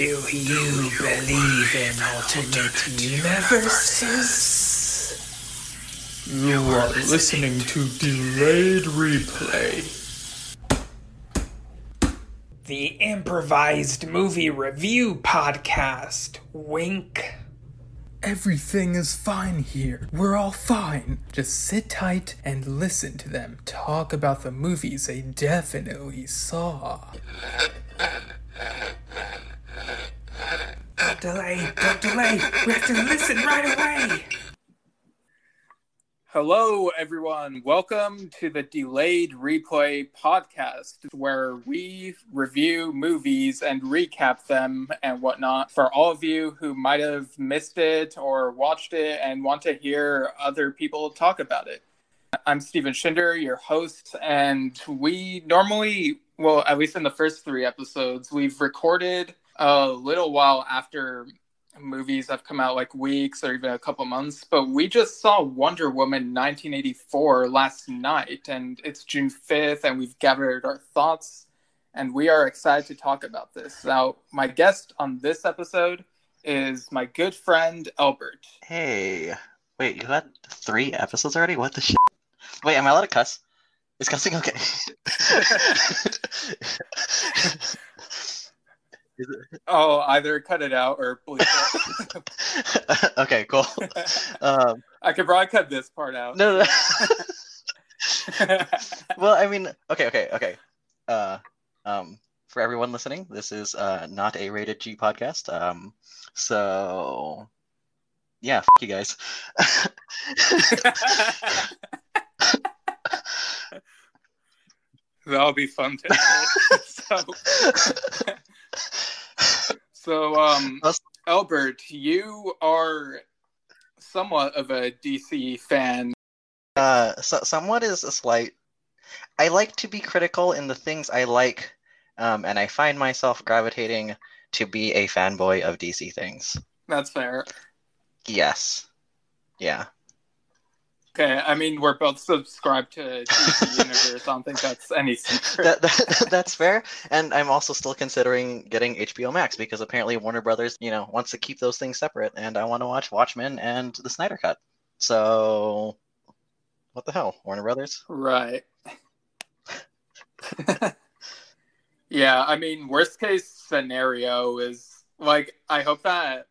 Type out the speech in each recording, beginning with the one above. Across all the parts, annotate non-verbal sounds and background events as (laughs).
Do you believe in alternate universes? You are listening to Delayed Replay. The improvised movie review podcast. Wink. Everything is fine here. We're all fine. Just sit tight and listen to them talk about the movies they definitely saw. (laughs) Delay, don't delay. We have to listen right away. Hello, everyone. Welcome to the Delayed Replay podcast, where we review movies and recap them and whatnot. For all of you who might have missed it or watched it and want to hear other people talk about it, I'm Steven Schinder, your host, and we normally, well, at least in the first three episodes, we've recorded a little while after movies have come out like weeks or even a couple months but we just saw wonder woman 1984 last night and it's june 5th and we've gathered our thoughts and we are excited to talk about this now my guest on this episode is my good friend albert Hey, wait, you had three episodes already? What the shit? Wait, am I allowed to cuss? Is cussing okay? (laughs) Oh either cut it out or bleep it (laughs) okay, cool. (laughs) Um, i could probably cut this part out no, no. (laughs) well, I mean, okay, okay, okay. Uh, um, for everyone listening, this is uh, not a rated G podcast. Um, so yeah, f- you guys. That'll be fun to so, so um, Albert, you are somewhat of a DC fan. Uh, so, somewhat is a slight. I like to be critical in the things I like, um, and I find myself gravitating to be a fanboy of DC things. That's fair. Yes. Yeah. Okay, I mean we're both subscribed to DC (laughs) Universe. I don't think that's any secret. That, that, that's fair. And I'm also still considering getting HBO Max because apparently Warner Brothers, you know, wants to keep those things separate, and I want to watch Watchmen and the Snyder Cut. So, what the hell, Warner Brothers? Right. (laughs) yeah, I mean, worst case scenario is like I hope that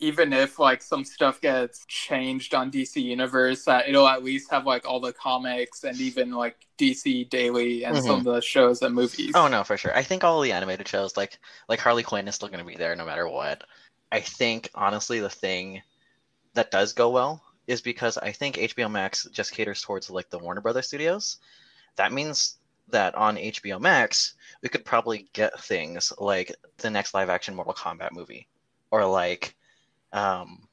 even if like some stuff gets changed on DC Universe, that it'll at least have like all the comics and even like DC Daily and some mm-hmm. of the shows and movies. Oh no, for sure. I think all the animated shows, like like Harley Quinn, is still going to be there no matter what. I think honestly, the thing that does go well is because I think HBO Max just caters towards like the Warner Brothers studios. That means that on HBO Max, we could probably get things like the next live action Mortal Kombat movie, or like, um,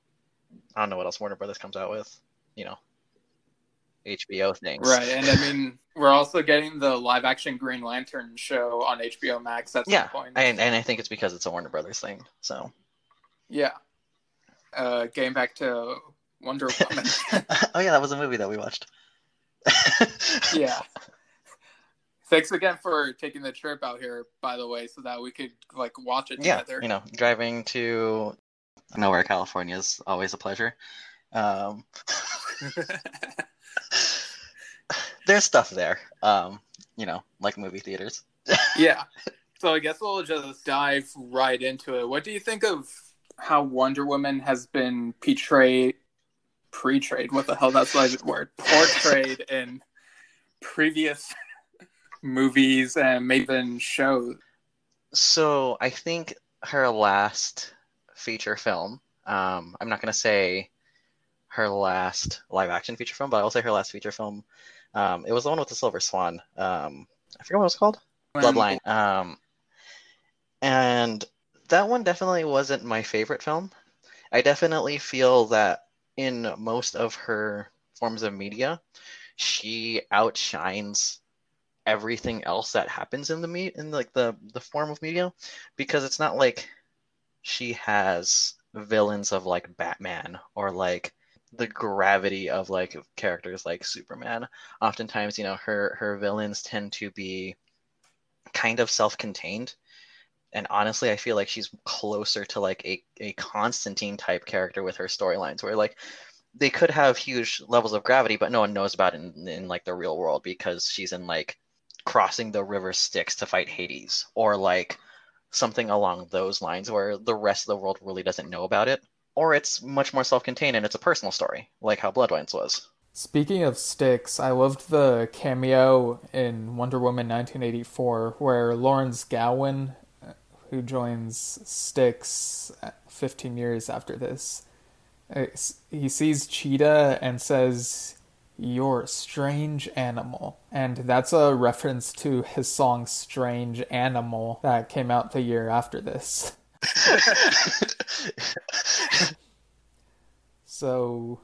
I don't know what else Warner Brothers comes out with, you know, HBO things. Right, and I mean, we're also getting the live action Green Lantern show on HBO Max at Yeah, some point. and and I think it's because it's a Warner Brothers thing. So. Yeah. Uh, getting back to Wonder (laughs) Woman. (laughs) oh yeah, that was a movie that we watched. (laughs) yeah. Thanks again for taking the trip out here, by the way, so that we could like watch it Yeah, together. you know, driving to nowhere, California is always a pleasure. Um, (laughs) there's stuff there, um, you know, like movie theaters. (laughs) yeah. So I guess we'll just dive right into it. What do you think of how Wonder Woman has been portrayed? Pre-trade? What the hell? That's the word. Portrayed (laughs) in previous movies and maybe even shows. So I think her last feature film, um, I'm not going to say her last live action feature film, but I will say her last feature film. Um, it was the one with the Silver Swan. Um, I forget what it was called. Bloodline. Um, and that one definitely wasn't my favorite film. I definitely feel that in most of her forms of media, she outshines everything else that happens in the me in like the the form of media because it's not like she has villains of like Batman or like the gravity of like characters like Superman. Oftentimes, you know, her her villains tend to be kind of self-contained and honestly, I feel like she's closer to like a, a Constantine type character with her storylines, where like they could have huge levels of gravity, but no one knows about it in, in like the real world because she's in like crossing the river Styx to fight Hades, or like something along those lines where the rest of the world really doesn't know about it. Or it's much more self contained and it's a personal story, like how Bloodlines was. Speaking of sticks, I loved the cameo in Wonder Woman 1984 where Lawrence Gowan, who joins Styx 15 years after this, uh, he sees Cheetah and says, You're a strange animal. And that's a reference to his song Strange Animal that came out the year after this. (laughs) so,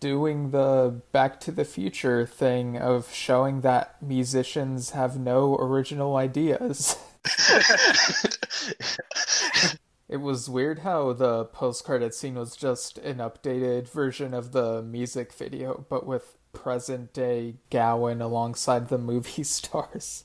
doing the Back to the Future thing of showing that musicians have no original ideas. (laughs) It was weird how the post credit scene was just an updated version of the music video, but with present day Gowan alongside the movie (laughs) stars.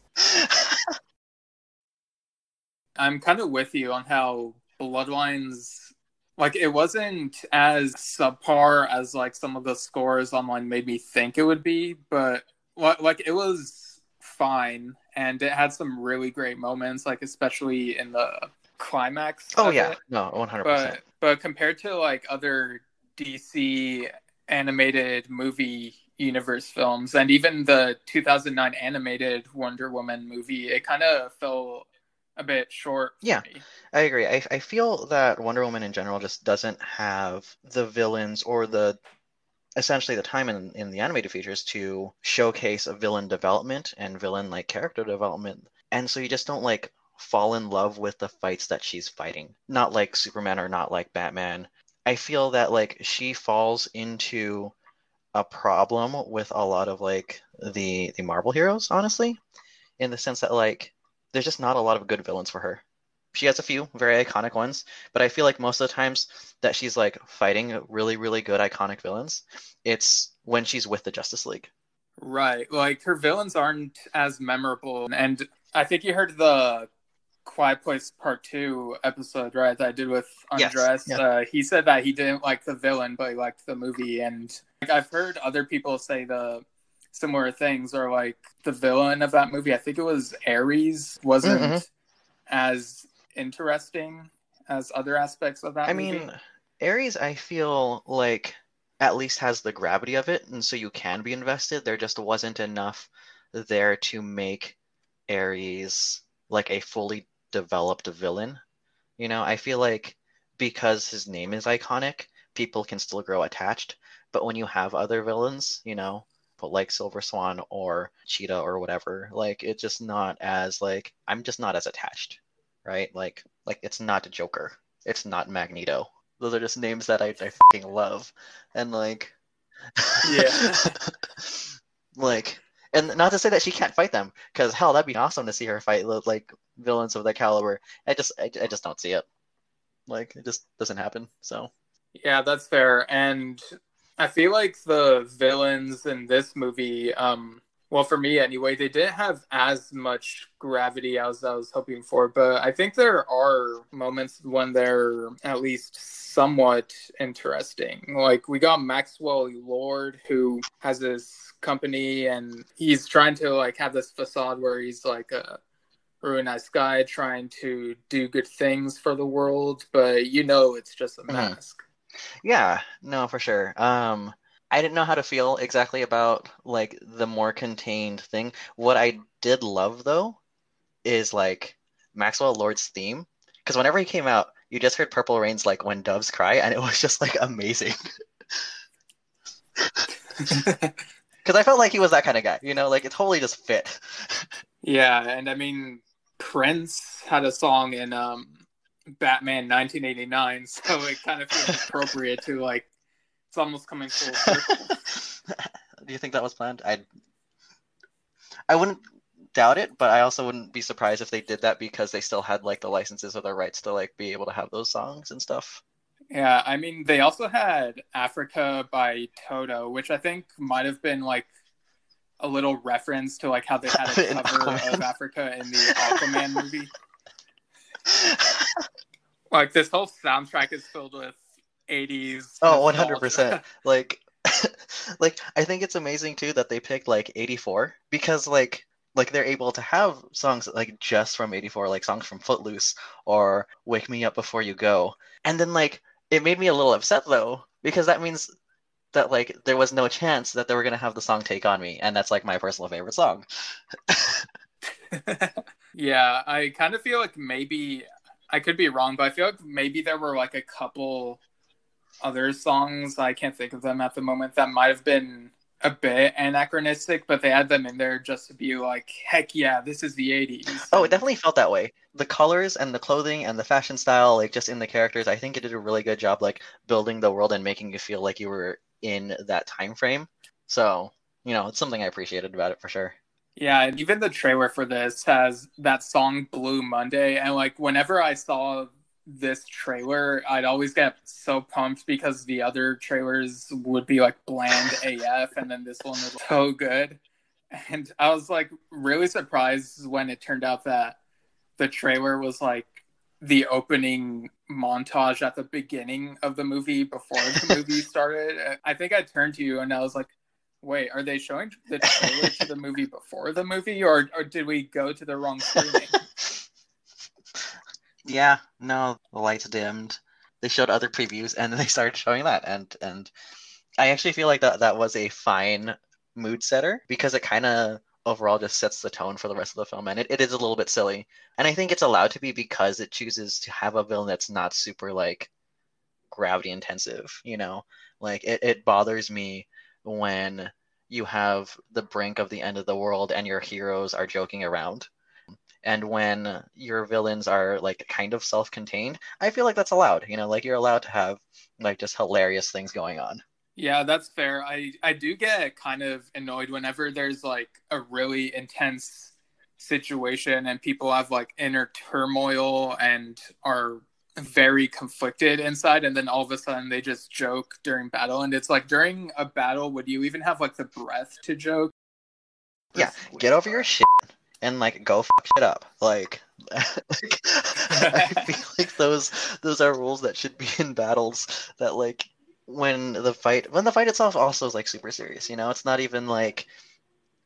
I'm kind of with you on how Bloodlines, like, it wasn't as subpar as like some of the scores online made me think it would be, but like, it was fine and it had some really great moments, like, especially in the climax. Oh yeah, it. no, one hundred but percent. but compared to like other DC animated movie universe films and even the 2009 animated Wonder Woman movie, it kind of fell a bit short. Yeah. me. I agree. I, I feel that Wonder Woman in general just doesn't have the villains or the essentially the time in, in the animated features to showcase a villain development and villain like character development. And so you just don't like fall in love with the fights that she's fighting. Not like Superman or not like Batman. I feel that like she falls into a problem with a lot of like the the Marvel heroes, honestly, in the sense that like there's just not a lot of good villains for her. She has a few very iconic ones, but I feel like most of the times that she's like fighting really, really good iconic villains, it's when she's with the Justice League. Right. Like her villains aren't as memorable. And I think you heard the Quiet Place Part 2 episode, right? That I did with Yes, Undress. yeah. Uh, he said that he didn't like the villain, but he liked the movie. And like, I've heard other people say the similar things or like the villain of that movie. I think it was Ares wasn't Mhm. as interesting as other aspects of that I movie. mean, Ares, I feel like at least has the gravity of it, and so you can be invested. There just wasn't enough there to make Ares like a fully developed villain. You know, I feel like because his name is iconic, people can still grow attached. But when you have other villains, you know, but like Silver Swan or Cheetah or whatever, like it's just not as like I'm just not as attached, right? Like like it's not Joker, it's not Magneto. Those are just names that I, I fucking love, and like Yeah. (laughs) like and not to say that she can't fight them because hell that'd be awesome to see her fight like villains of that caliber i just I, I just don't see it like it just doesn't happen so Yeah, that's fair. And I feel like the villains in this movie, um, well, for me anyway, they didn't have as much gravity as I was hoping for. But I think there are moments when they're at least somewhat interesting. Like we got Maxwell Lord, who has this company, and he's trying to like have this facade where he's like a really nice guy trying to do good things for the world, but you know it's just a Mhm. mask. yeah no for sure um i didn't know how to feel exactly about like the more contained thing. What i did love though is like maxwell lord's theme. Because whenever he came out you just heard purple rain's like when doves cry and it was just like amazing. (laughs) Because i felt like he was that kind of guy you know? Like it totally just fit. Yeah, and I mean Prince had a song in um Batman 1989, (laughs) so it kind of feels appropriate to like it's almost coming full (laughs) circle. Do you think that was planned? I I wouldn't doubt it, but I also wouldn't be surprised if they did that because they still had like the licenses or the rights to like be able to have those songs and stuff. Yeah, I mean they also had Africa by Toto, which I think might have been like a little reference to like how they had a (laughs) cover of Africa in the Aquaman movie. Like this whole soundtrack is filled with 80s. Oh, one nostalgia. hundred percent. (laughs) Like, (laughs) like I think it's amazing too that they picked like eighty four because like like they're able to have songs like just from eighty four, like songs from Footloose or Wake Me Up Before You Go, and then like it made me a little upset though because that means that like there was no chance that they were gonna have the song Take on Me, and that's like my personal favorite song. (laughs) yeah, I kind of feel like maybe I could be wrong, but I feel like maybe there were like a couple other songs I can't think of them at the moment that might have been a bit anachronistic, but they had them in there just to be like, heck yeah, this is the 80s. Oh, it definitely felt that way. The colors and the clothing and the fashion style, like just in the characters, I think it did a really good job, like building the world and making you feel like you were in that time frame. So, you know, it's something I appreciated about it for sure. Yeah, and even the trailer for this has that song Blue Monday. And like whenever I saw this trailer, I'd always get so pumped because the other trailers would be like bland (laughs) AF, and then this one was so good. And I was like really surprised when it turned out that the trailer was like the opening montage at the beginning of the movie before the (laughs) movie started. I think I turned to you and I was like, wait, are they showing the trailer to the movie before the movie, or, or did we go to the wrong screening? Yeah, no, the lights dimmed. They showed other previews and then (laughs) they started showing that and and I actually feel like that that was a fine mood setter because it kind of overall just sets the tone for the rest of the film and it, it is a little bit silly. And i think it's allowed to be because it chooses to have a villain that's not super like gravity intensive you know? Like it, it bothers me when you have the brink of the end of the world and your heroes are joking around and when your villains are like kind of self-contained i feel like that's allowed you know like you're allowed to have like just hilarious things going on Yeah, that's fair. I I do get kind of annoyed whenever there's like a really intense situation and people have like inner turmoil and are very conflicted inside and then all of a sudden they just joke during battle and it's like during a battle would you even have like the breath to joke? Yeah, get over your shit and like go fuck shit up. Like, like (laughs) I feel (laughs) like those those are rules that should be in battles. That like when the fight when the fight itself also is like super serious. You know, it's not even like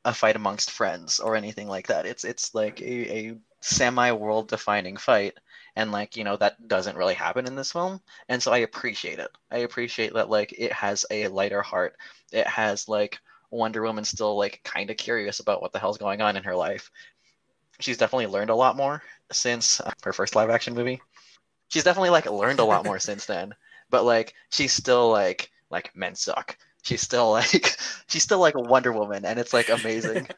a fight amongst friends or anything like that. It's it's like a, a semi world defining fight. And like, you know, that doesn't really happen in this film. And so I appreciate it. I appreciate that like it has a lighter heart. It has like Wonder Woman's still like kind of curious about what the hell's going on in her life. She's definitely learned a lot more since uh, her first live action movie. She's definitely like learned a lot more (laughs) since then. But like she's still like like men suck. She's still (laughs) like she's still like a Wonder Woman and it's like amazing. (laughs)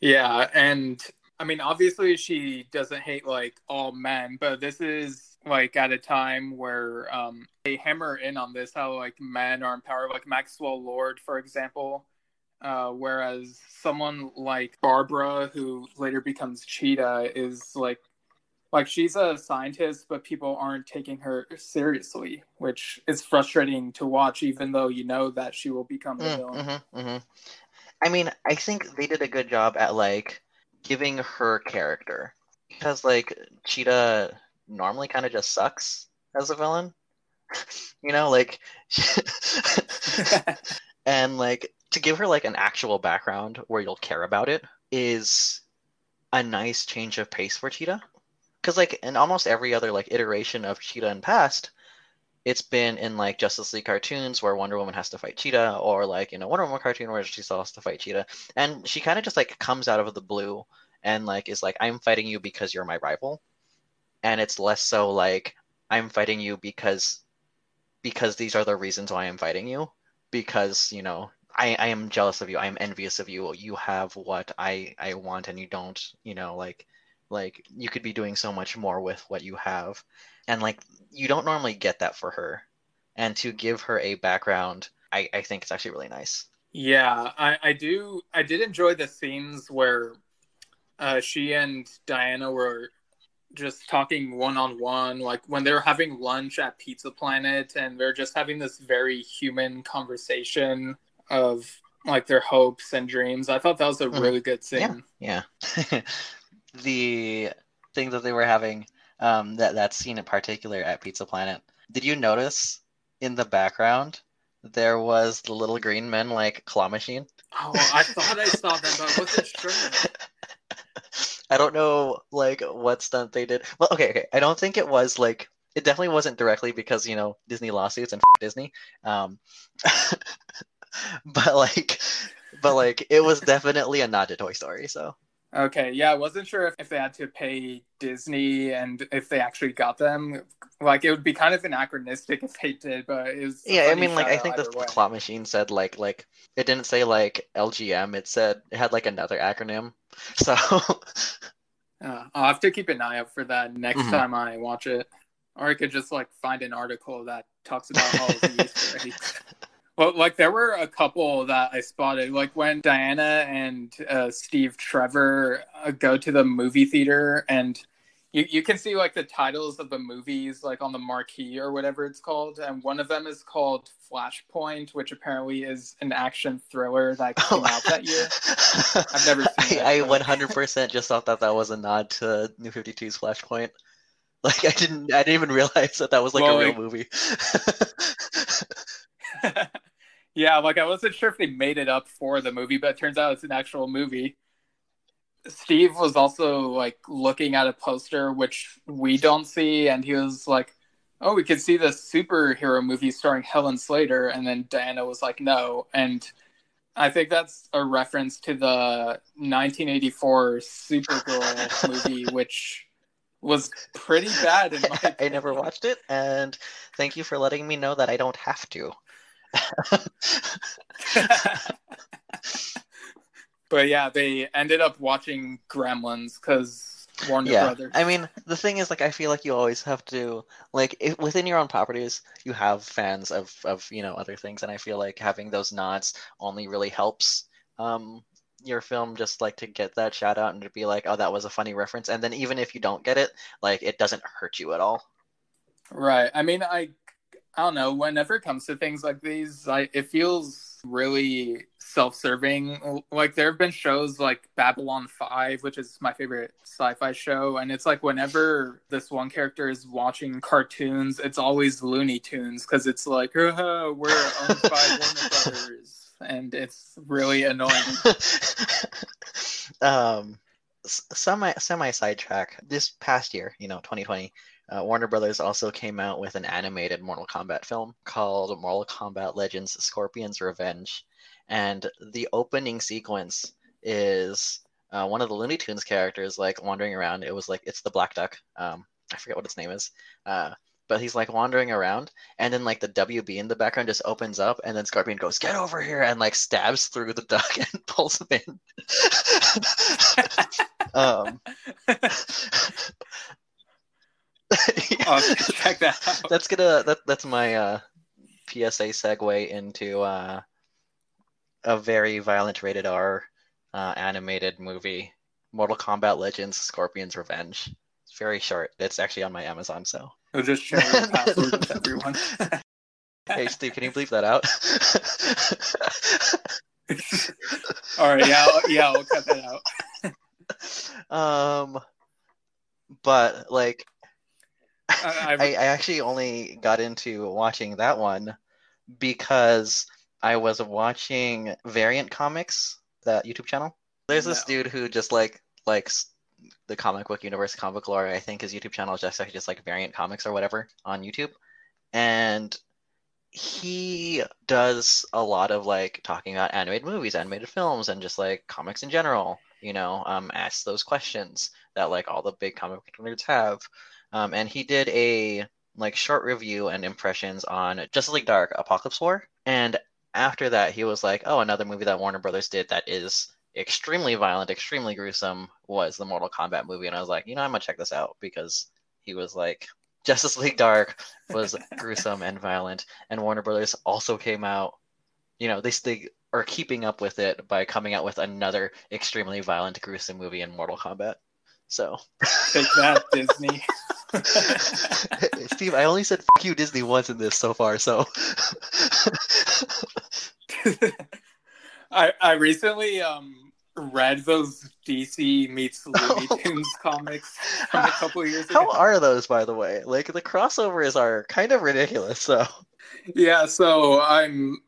Yeah, and I mean, obviously, she doesn't hate like all men, but this is like at a time where um, they hammer in on this how like men are empowered, like Maxwell Lord, for example. Uh, whereas someone like Barbara, who later becomes Cheetah, is like like she's a scientist, but people aren't taking her seriously, which is frustrating to watch, even though you know that she will become the Mm, villain. mhm, mhm. I mean, I think they did a good job at like giving her character because like Cheetah normally kind of just sucks as a villain. (laughs) you know, like (laughs) (laughs) and like to give her like an actual background where you'll care about it is a nice change of pace for Cheetah. Because like in almost every other like iteration of Cheetah in past, it's been in like Justice League cartoons where Wonder Woman has to fight Cheetah, or like in a Wonder Woman cartoon where she still has to fight Cheetah, and she kind of just like comes out of the blue and like is like, "I'm fighting you because you're my rival," and it's less so like, "I'm fighting you because because these are the reasons why I'm fighting you," because you know I, I am jealous of you. I am envious of you. You have what I, I want and you don't, you know, like like you could be doing so much more with what you have. And like you don't normally get that for her. And to give her a background, I, I think it's actually really nice. Yeah, I, I do. I did enjoy the scenes where uh, she and Diana were just talking one on one, like when they were having lunch at Pizza Planet, and they're just having this very human conversation of like their hopes and dreams. I thought that was a Mhm. really good scene. Yeah. (laughs) the thing that they were having um, that that scene in particular at Pizza Planet. Did you notice in the background there was the little green men like claw machine? Oh, I thought I saw them, but I wasn't sure. (laughs) I don't know like what stunt they did. Well, okay, okay. I don't think it was like it definitely wasn't directly because you know Disney lawsuits and f- Disney. Um, (laughs) (laughs) but like, but like it was definitely a nod to Toy Story. So Okay, yeah, I wasn't sure if, if they had to pay Disney and if they actually got them. Like, it would be kind of anachronistic if they did, but it was. yeah, I mean like I think the, way. claw machine said like like it didn't say like LGM. It said it had like another acronym. (laughs) So Uh, I'll have to keep an eye out for that next Mhm. time I watch it. Or I could just like find an article that talks about all of the Easter eggs. (laughs) Well, like there were a couple that I spotted, like when Diana and uh, Steve Trevor uh, go to the movie theater, and you you can see like the titles of the movies like on the marquee or whatever it's called, and one of them is called Flashpoint, which apparently is an action thriller that (laughs) came out that year. (laughs) I've never seen I, it, I but- 100% just thought that that was a nod to New 52's Flashpoint. (laughs) Like I didn't I didn't even realize that that was like Well, a real like- movie. Yeah, like I wasn't sure if they made it up for the movie, but it turns out it's an actual movie. Steve was also like looking at a poster which we don't see, and he was like, "Oh, we could see the superhero movie starring Helen Slater," and then Diana was like, "No," and I think that's a reference to the 1984 Supergirl (laughs) movie, which was pretty bad in my (laughs) I never watched it and thank you for letting me know that I don't have to. (laughs) but yeah, they ended up watching Gremlins because Warner yeah. Brothers. I mean, the thing is like I feel like you always have to like if, within your own properties, you have fans of of, you know, other things and I feel like having those nods only really helps um your film just like to get that shout out and to be like, oh, that was a funny reference. And then even if you don't get it, like it doesn't hurt you at all. right. I mean, I I don't know. Whenever it comes to things like these, I it feels really self-serving. Like there have been shows like Babylon Five, which is my favorite sci-fi show, and it's like whenever this one character is watching cartoons, it's always Looney Tunes because it's like, oh, we're owned by (laughs) Warner Brothers, and it's really annoying. (laughs) um semi semi sidetrack this past year you know 2020 uh, warner brothers also came out with an animated mortal kombat film called mortal kombat legends scorpion's revenge. And the opening sequence is uh, one of the looney tunes characters like wandering around. It was like it's the black duck. Um i forget what its name is. Uh but he's like wandering around and then like the wb in the background just opens up and then scorpion goes get over here and like stabs through the duck (laughs) and pulls him in. (laughs) Um (laughs) (laughs) Have to check (laughs) that out. that's gonna that that's my uh psa segue into uh a very violent rated r uh, animated movie mortal kombat legends scorpion's revenge it's very short it's actually on my amazon so I'll just share your (laughs) password with everyone. hey steve can you bleep that out All right, yeah, I'll, yeah, I'll cut that out. um but like (laughs) I, I, actually only got into watching that one because I was watching Variant Comics, that YouTube channel. There's this No. dude who just like likes the comic book universe, comic lore. I think his YouTube channel is just actually just like Variant Comics or whatever on YouTube, and he does a lot of like talking about animated movies, animated films, and just like comics in general. You know, um, asks those questions that like all the big comic book nerds have. Um, and he did a like short review and impressions on Justice League Dark Apocalypse War. And after that, he was like, "Oh, another movie that Warner Brothers did that is extremely violent, extremely gruesome was the Mortal Kombat movie." And I was like, "You know, I'm gonna check this out because he was like." (laughs) Justice League Dark was (laughs) gruesome and violent, and Warner Brothers also came out. You know, they they are keeping up with it by coming out with another extremely violent, gruesome movie in Mortal Kombat. So, (laughs) take that, Disney. (laughs) Steve, I only said "fuck you, Disney" once in this so far. So, (laughs) I I recently um read those DC meets Looney (laughs) Tunes comics from a couple years ago. How are those, by the way? Like the crossovers are kind of ridiculous. So Yeah, so I'm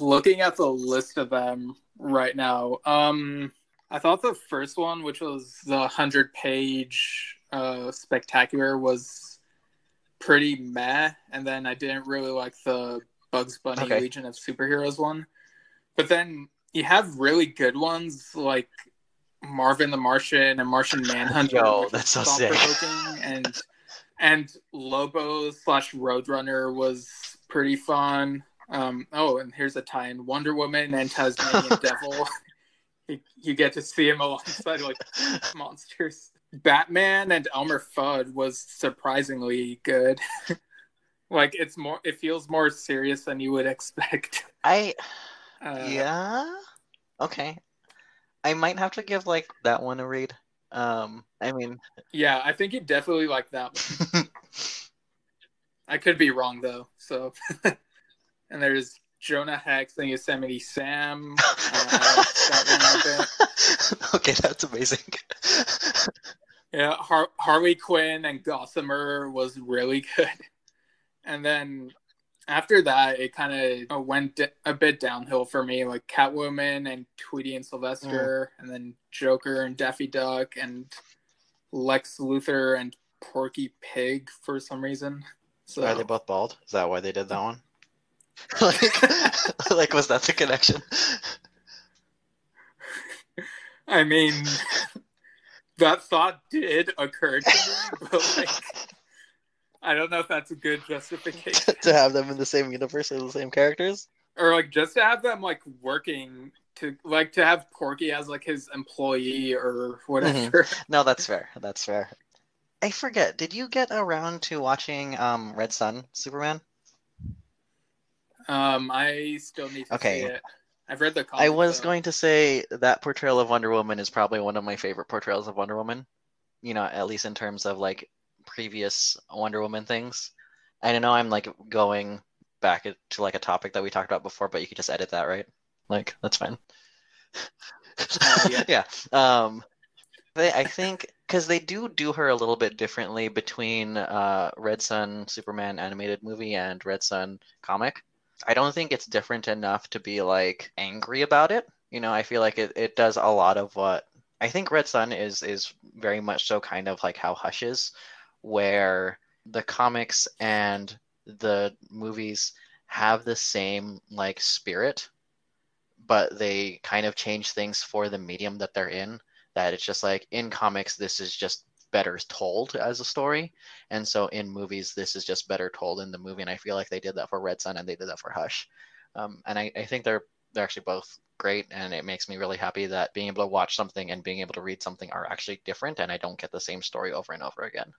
looking at the list of them right now. Um, I thought the first one, which was the hundred page uh, spectacular, was pretty meh, and then I didn't really like the Bugs Bunny Okay. Legion of Superheroes one. But then you have really good ones like Marvin the Martian and Martian (laughs) Manhunter. Yo, that's so sick. And and Lobo slash Roadrunner was pretty fun. Um, oh, and here's a tie-in: Wonder Woman and Tasmanian (laughs) Devil. (laughs) You, you get to see him alongside like monsters. Batman and Elmer Fudd was surprisingly good. (laughs) like it's more, it feels more serious than you would expect. (laughs) I Uh, yeah okay. I might have to give like that one a read. Um, I mean, yeah, I think you definitely like that one. (laughs) I could be wrong though. So, and there's Jonah Hex and Yosemite Sam. Uh, that okay, that's amazing. Yeah, Har- Harley Quinn and Gossamer was really (laughs) good. And then after that, it kind of went d- a bit downhill for me, like Catwoman and Tweety and Sylvester, mm. and then Joker and Daffy Duck and Lex Luthor and Porky Pig for some reason. So Are they both bald? Is that why they did that one? (laughs) like, (laughs) like, was that the connection? I mean, that thought did occur to me, (laughs) but like, I don't know if that's a good justification. (laughs) to have them in the same universe as the same characters? or like just to have them like working to like to have Porky as like his employee or whatever. No, that's fair. That's fair. I forget. Did you get around to watching um, Red Sun Superman? Um, I still need to Okay. see it. I've read the. Comic, I was though. going to say that portrayal of Wonder Woman is probably one of my favorite portrayals of Wonder Woman. You know, at least in terms of like previous Wonder Woman things. And I know I'm like going back to like a topic that we talked about before, but you could just edit that, right? Like that's fine. Uh, yeah. (laughs) yeah. Um, they, I think because they do do her a little bit differently between uh, Red Sun Superman animated movie and Red Sun comic. I don't think it's different enough to be like angry about it. You know, I feel like it, it does a lot of what I think Red Sun is is very much so kind of like how Hush is, where the comics and the movies have the same like spirit, but they kind of change things for the medium that they're in. That it's just like in comics, this is just better told as a story, and so in movies, this is just better told in the movie. And I feel like they did that for Red Sun and they did that for Hush, um, and I, I think they're they're actually both great, and it makes me really happy that being able to watch something and being able to read something are actually different, and I don't get the same story over and over again.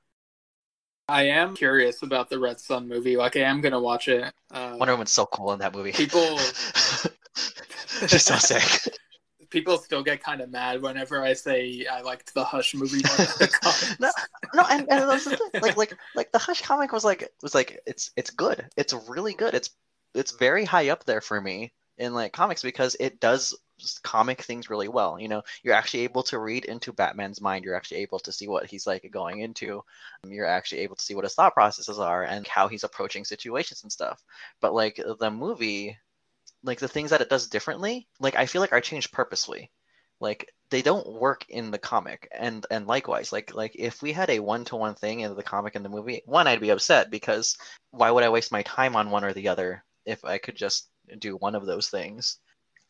I am curious about the Red Sun movie. Like, I am gonna watch it. Uh, Wonder Woman's so cool in that movie. People- (laughs) (laughs) She's so sick. People still get kind of mad whenever I say I liked the Hush movie more than the. (laughs) No, no, and, and that's the thing. Like, like, like the Hush comic was like was like it's it's good. It's really good. It's it's very high up there for me in like comics because it does comic things really well. You know, you're actually able to read into Batman's mind. You're actually able to see what he's like going into. You're actually able to see what his thought processes are and how he's approaching situations and stuff. But like the movie, like the things that it does differently, like I feel like are changed purposely. Like they don't work in the comic, and and likewise, like like if we had a one to one thing in the comic and the movie, one I'd be upset because why would I waste my time on one or the other if I could just do one of those things?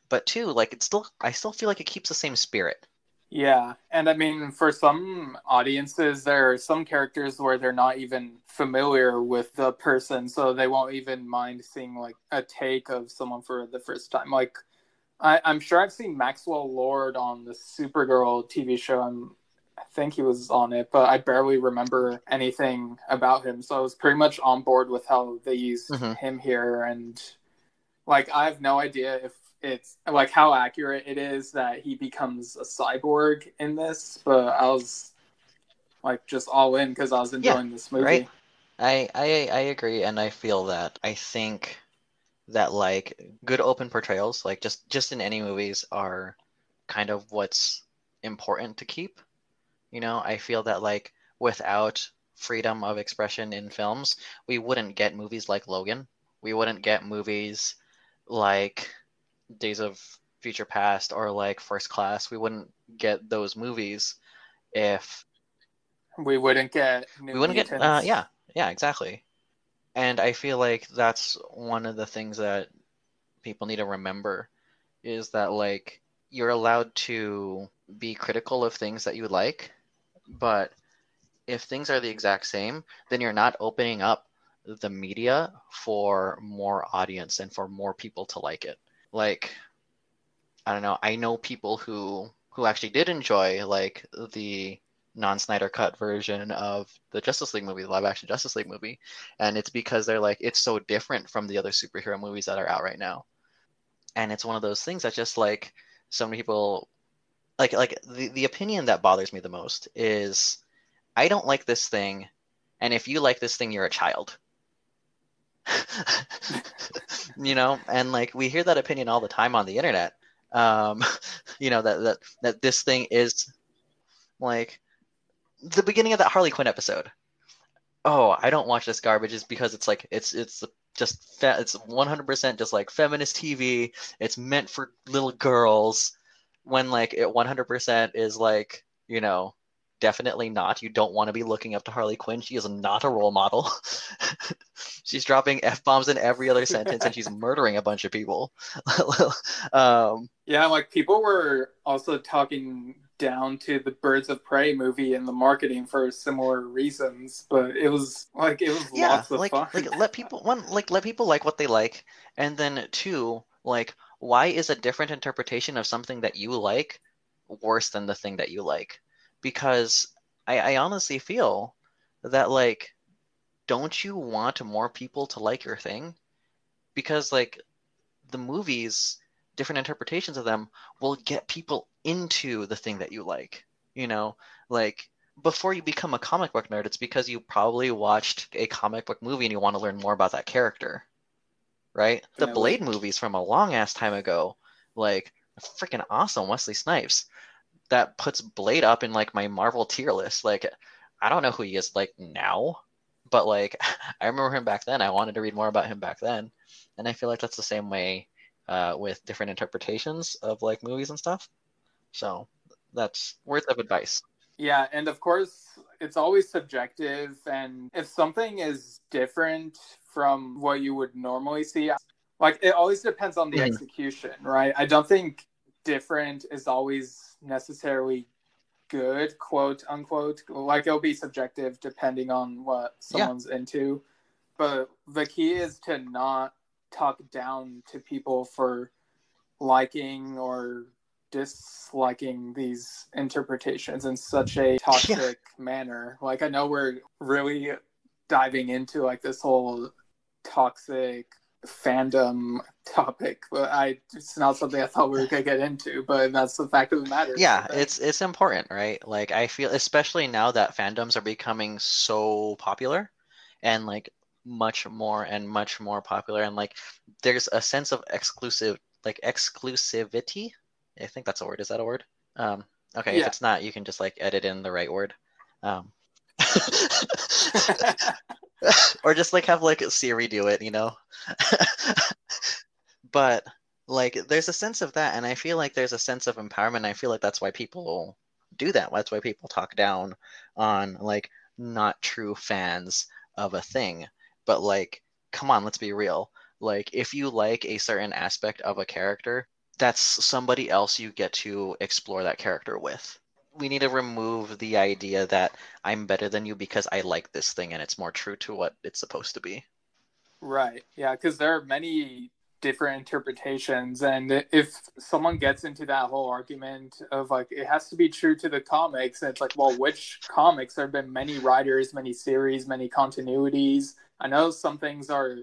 But two, like it's still I still feel like it keeps the same spirit. Yeah, and I mean, for some audiences, there are some characters where they're not even familiar with the person, so they won't even mind seeing like a take of someone for the first time. Like, I, I'm sure I've seen Maxwell Lord on the Supergirl TV show. I'm, I think he was on it, but I barely remember anything about him. So I was pretty much on board with how they used Mhm. him here, and like I have no idea if it's like how accurate it is that he becomes a cyborg in this, but I was like just all in because I was enjoying this movie. right. I, I I agree, and I feel that. I think that like good open portrayals, like just just in any movies, are kind of what's important to keep. You know, I feel that like without freedom of expression in films, we wouldn't get movies like Logan. We wouldn't get movies like Days of Future Past or like First Class. We wouldn't get those movies if we wouldn't get New we wouldn't get uh, yeah yeah exactly and i feel like that's one of the things that people need to remember is that like you're allowed to be critical of things that you like but if things are the exact same then you're not opening up the media for more audience and for more people to like it like i don't know i know people who who actually did enjoy like the non-Snyder cut version of the Justice League movie, the live action Justice League movie. And it's because they're like, it's so different from the other superhero movies that are out right now. And it's one of those things that just like so many people like like the, the opinion that bothers me the most is I don't like this thing, and if you like this thing, you're a child. (laughs) you know, and like we hear that opinion all the time on the internet. Um, (laughs) you know, that that that this thing is like the beginning of that Harley Quinn episode. Oh, I don't watch this garbage is because it's like it's it's just fe- it's 100% just like feminist TV. It's meant for little girls when like it 100% is like, you know, definitely not. You don't want to be looking up to Harley Quinn. She is not a role model. (laughs) she's dropping f bombs in every other sentence, and she's (laughs) murdering a bunch of people. (laughs) um, Yeah, like people were also talking down to the Birds of Prey movie and the marketing for similar reasons, but it was like it was yeah, lots of like fun. like let people one like let people like what they like, and then two like why is a different interpretation of something that you like worse than the thing that you like? Because I, I honestly feel that like don't you want more people to like your thing? Because like the movies, different interpretations of them will get people into the thing that you like. You know, like before you become a comic book nerd, it's because you probably watched a comic book movie and you want to learn more about that character. Right? The. Blade movies from a long ass time ago, like freaking awesome Wesley Snipes. That puts Blade up in like my Marvel tier list. Like I don't know who he is like now, but like (laughs) I remember him back then. I wanted to read more about him back then. And I feel like that's the same way uh, with different interpretations of like movies and stuff. So that's worth of advice. Yeah, and of course, it's always subjective. And if something is different from what you would normally see, like it always depends on the Mhm. execution, right? I don't think different is always necessarily good, quote unquote. Like it'll be subjective depending on what Yeah. someone's into. But the key is to not talk down to people for liking or disliking these interpretations in such a toxic manner. Like I know we're really diving into like this whole toxic fandom topic, but I it's not something I thought we were gonna get into, but that's the fact of the matter. Yeah, it's it's important, right? Like I feel especially now that fandoms are becoming so popular and like much more and much more popular and like there's a sense of exclusive like exclusivity. I think that's a word. Is that a word? Um okay, if it's not, you can just like edit in the right word. Um (laughs) (laughs) (laughs) (laughs) or just like have like Siri do it, you know. (laughs) but like there's a sense of that and I feel like there's a sense of empowerment. I feel like that's why people do that. That's why people talk down on like not true fans of a thing. But like come on, let's be real. Like if you like a certain aspect of a character, that's somebody else you get to explore that character with. We need to remove the idea that I'm better than you because I like this thing and it's more true to what it's supposed to be. Right. Yeah, because there are many different interpretations, and if someone gets into that whole argument of like it has to be true to the comics, and it's like, well, which comics? There have been many writers, many series, many continuities. I know some things are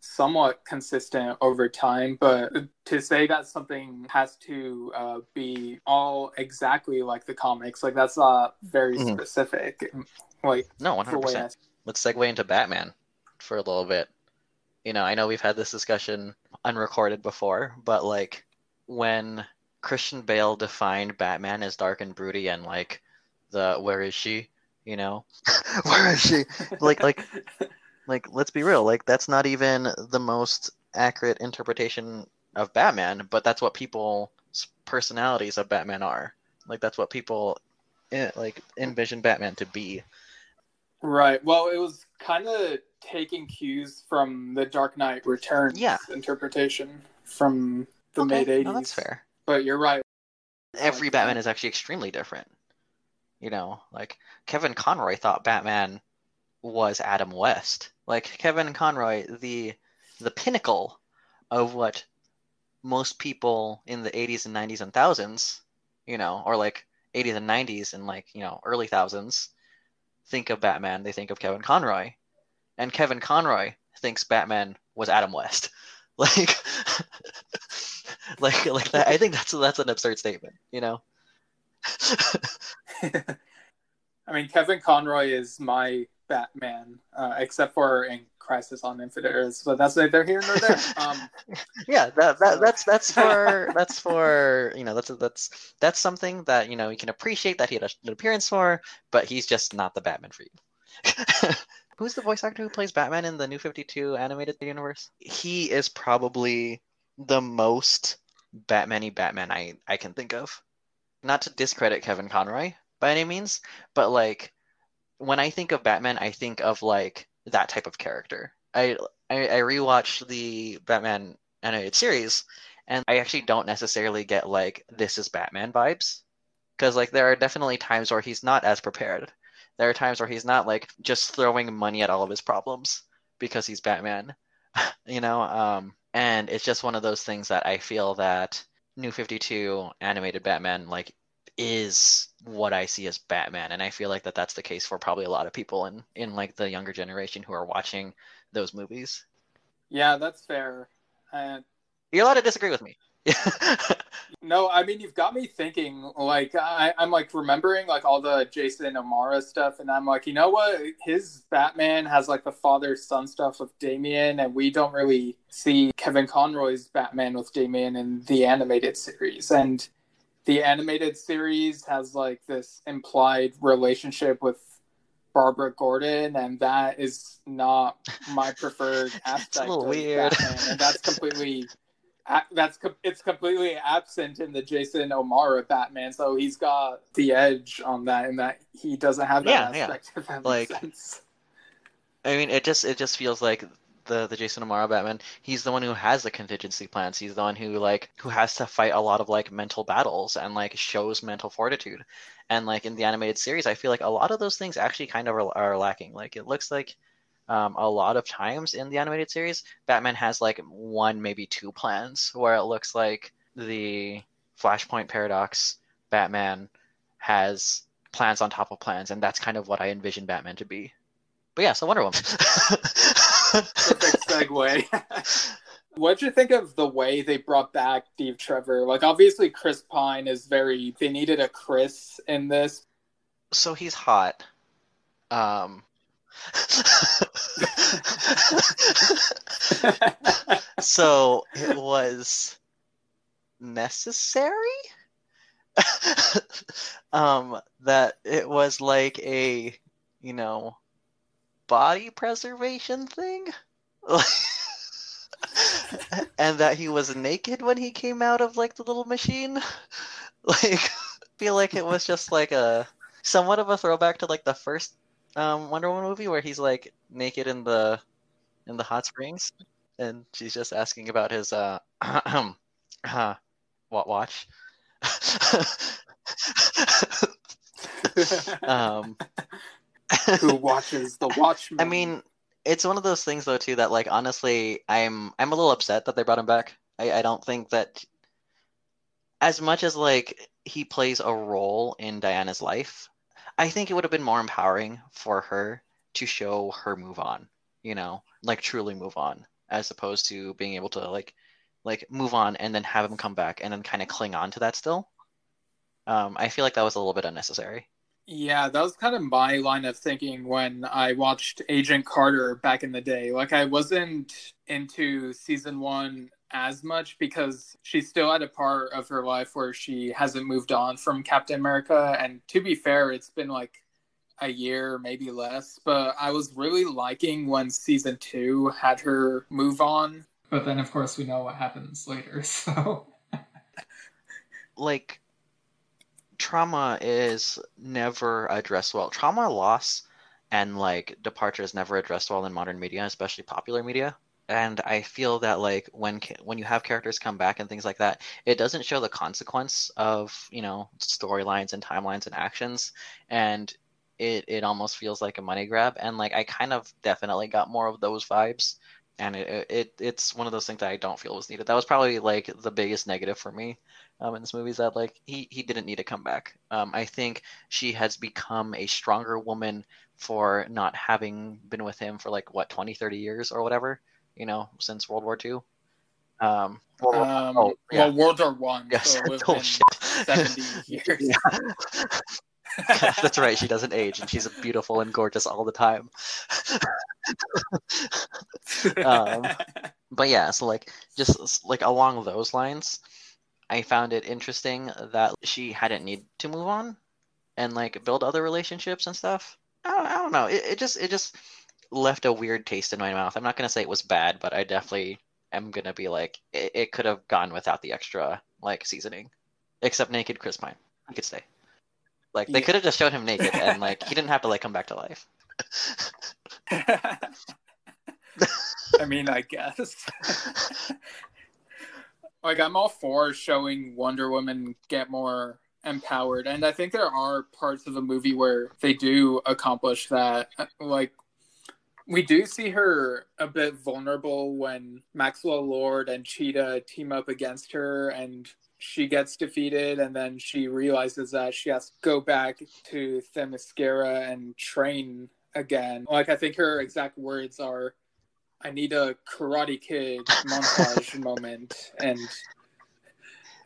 somewhat consistent over time, but to say that something has to uh, be all exactly like the comics, like that's not very Mhm. specific. Like No, the way 100%. Let's segue into Batman for a little bit. You know, I know we've had this discussion unrecorded before, but like when Christian Bale defined Batman as dark and broody and like the where is she? You know, (laughs) where is she? Like like (laughs) like let's be real. Like that's not even the most accurate interpretation of Batman, but that's what people's personalities of Batman are. Like that's what people eh, like envision Batman to be. Right. Well, it was kind of taking cues from the Dark Knight Returns Yeah. interpretation from the Okay, mid '80s. no, that's fair. But you're right. Every Like, Batman is actually extremely different. You know, like Kevin Conroy thought Batman was Adam West. Like Kevin Conroy, the the pinnacle of what most people in the 80s and 90s and thousands, you know, or like 80s and 90s and like, you know, early thousands think of Batman, they think of Kevin Conroy. And Kevin Conroy thinks Batman was Adam West. (laughs) Like (laughs) like like that I think that's that's an absurd statement, you know. (laughs) I mean, Kevin Conroy is my Batman, uh, except for in Crisis on Infinite Earths, but that's neither here nor there. (laughs) Um, yeah that, that So- that's that's for (laughs) that's for you know that's that's that's something that you know you can appreciate that he had an appearance for but he's just not the batman for you (laughs) who's the voice actor who plays batman in the new 52 animated universe? He is probably the most batman-y batman i i can think of. Not to discredit kevin conroy by any means but like when i think of batman i think of like that type of character i I, I rewatched the Batman animated series, and I actually don't necessarily get like this is Batman vibes, because like there are definitely times where he's not as prepared. There are times where he's not like just throwing money at all of his problems because he's Batman, (laughs) you know. Um, and it's just one of those things that I feel that New Fifty Two animated Batman like is what I see as Batman, and I feel like that that's the case for probably a lot of people in in like the younger generation who are watching those movies. yeah, that's fair. And You're allowed to disagree with me. (laughs) no, I mean, you've got me thinking. Like, I, I'm like remembering like all the Jason O'Mara stuff, and I'm like, you know what? His Batman has like the father son stuff with Damian, and we don't really see Kevin Conroy's Batman with Damian in the animated series. And the animated series has like this implied relationship with Barbara Gordon, and that is not my (laughs) preferred aspect little of weird. Batman, and that's completely that's it's completely absent in the Jason O'Mara Batman. So he's got the edge on that, in that he doesn't have that Yeah, yeah. aspect. If that Like- sense. I mean, it just it just feels like the the Jason O'Mara Batman. He's the one who has the contingency plans. He's the one who like who has to fight a lot of like mental battles and like shows mental fortitude. And like in the animated series, I feel like a lot of those things actually kind of are, are lacking. Like it looks like um, a lot of times in the animated series, Batman has like one maybe two plans where it looks like the Flashpoint paradox Batman has plans on top of plans, and that's kind of what I envision Batman to be. But yeah, so Wonder Woman. (laughs) Perfect segue. (laughs) What'd you think of the way they brought back Steve Trevor? Like, obviously, Chris Pine is very. They needed a Chris in this. so he's hot. Um. (laughs) so it was necessary (laughs) um that it was like a you know body preservation thing? (laughs) And that he was naked when he came out of like the little machine? (laughs) Like (laughs) feel like it was just like a somewhat of a throwback to like the first um Wonder Woman movie where he's like naked in the in the hot springs? And she's just asking about his uh (clears throat) uh what watch. Um Who (laughs) watches the Watchmen? I mean, it's one of those things though too that like honestly, I'm I'm a little upset that they brought him back. I, I don't think that as much as like he plays a role in Diana's life, I think it would have been more empowering for her to show her move on, you know, like truly move on, as opposed to being able to like like move on and then have him come back and then kind of cling on to that still. Um, I feel like that was a little bit unnecessary. Yeah, that was kind of my line of thinking when I watched Agent Carter back in the day. Like, I wasn't into season one as much because she's still at a part of her life where she hasn't moved on from Captain America. And to be fair, it's been like a year, maybe less. But I was really liking when season two had her move on. But then, of course, we know what happens later. (laughs) So, like trauma is never addressed well. Trauma loss and like departure is never addressed well in modern media, especially popular media. And I feel that like when when you have characters come back and things like that, it doesn't show the consequence of you know storylines and timelines and actions, and it it almost feels like a money grab. And like I kind of definitely got more of those vibes, and it, it it's one of those things that I don't feel was needed. That was probably like the biggest negative for me um, in this movie is that like he he didn't need to come back. Um, I think she has become a stronger woman for not having been with him for like what 20 30 years or whatever you know since world war ii um, well, Um, oh, yeah. Well, World War One. Yes. So (laughs) Oh, been shit. 70 (laughs) years. Yeah. (laughs) That's right. She doesn't age, and she's beautiful and gorgeous all the time. Um, but yeah, so like just like along those lines, I found it interesting that she hadn't need to move on and like build other relationships and stuff. I don't, I don't know. It, it just it just left a weird taste in my mouth. I'm not gonna say it was bad, but I definitely am gonna be like it, it could have gone without the extra like seasoning, except naked Chris Pine. He could stay. Like they Yeah. could have just shown him naked and (laughs) like he didn't have to like come back to life. (laughs) I mean, I guess. (laughs) like, I'm all for showing Wonder Woman get more empowered, and I think there are parts of the movie where they do accomplish that. Like, we do see her a bit vulnerable when Maxwell Lord and Cheetah team up against her, and she gets defeated, and then she realizes that she has to go back to Themyscira and train again. Like, I think her exact words are. I need a Karate Kid montage (laughs) moment, and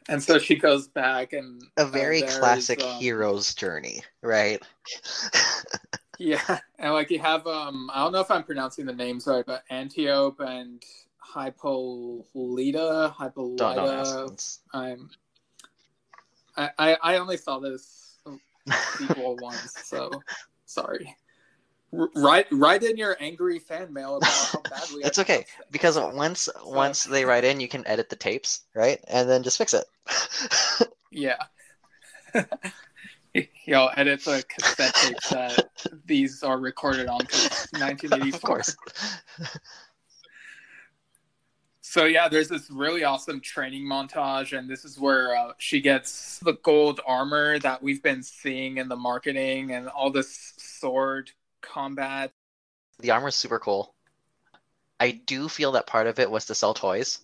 and so she goes back and A uh, very there's, classic um, hero's journey, right? (laughs) Yeah, and like you have um, I don't know if I'm pronouncing the names right, but Antiope and Hippolyta, don't. Hippolyta. I'm. I, I I only saw this (laughs) sequel once, so sorry. Write write in your angry fan mail about how (laughs) badly. It's okay, because once once they write in, you can edit the tapes, right? And then just fix it. (laughs) Yeah. (laughs) Y'all edit the cassette tapes that these are recorded on 'cause 1984. of course. So yeah, there's this really awesome training montage, and this is where uh, she gets the gold armor that we've been seeing in the marketing, and all this sword combat. The armor's super cool. I do feel that part of it was to sell toys,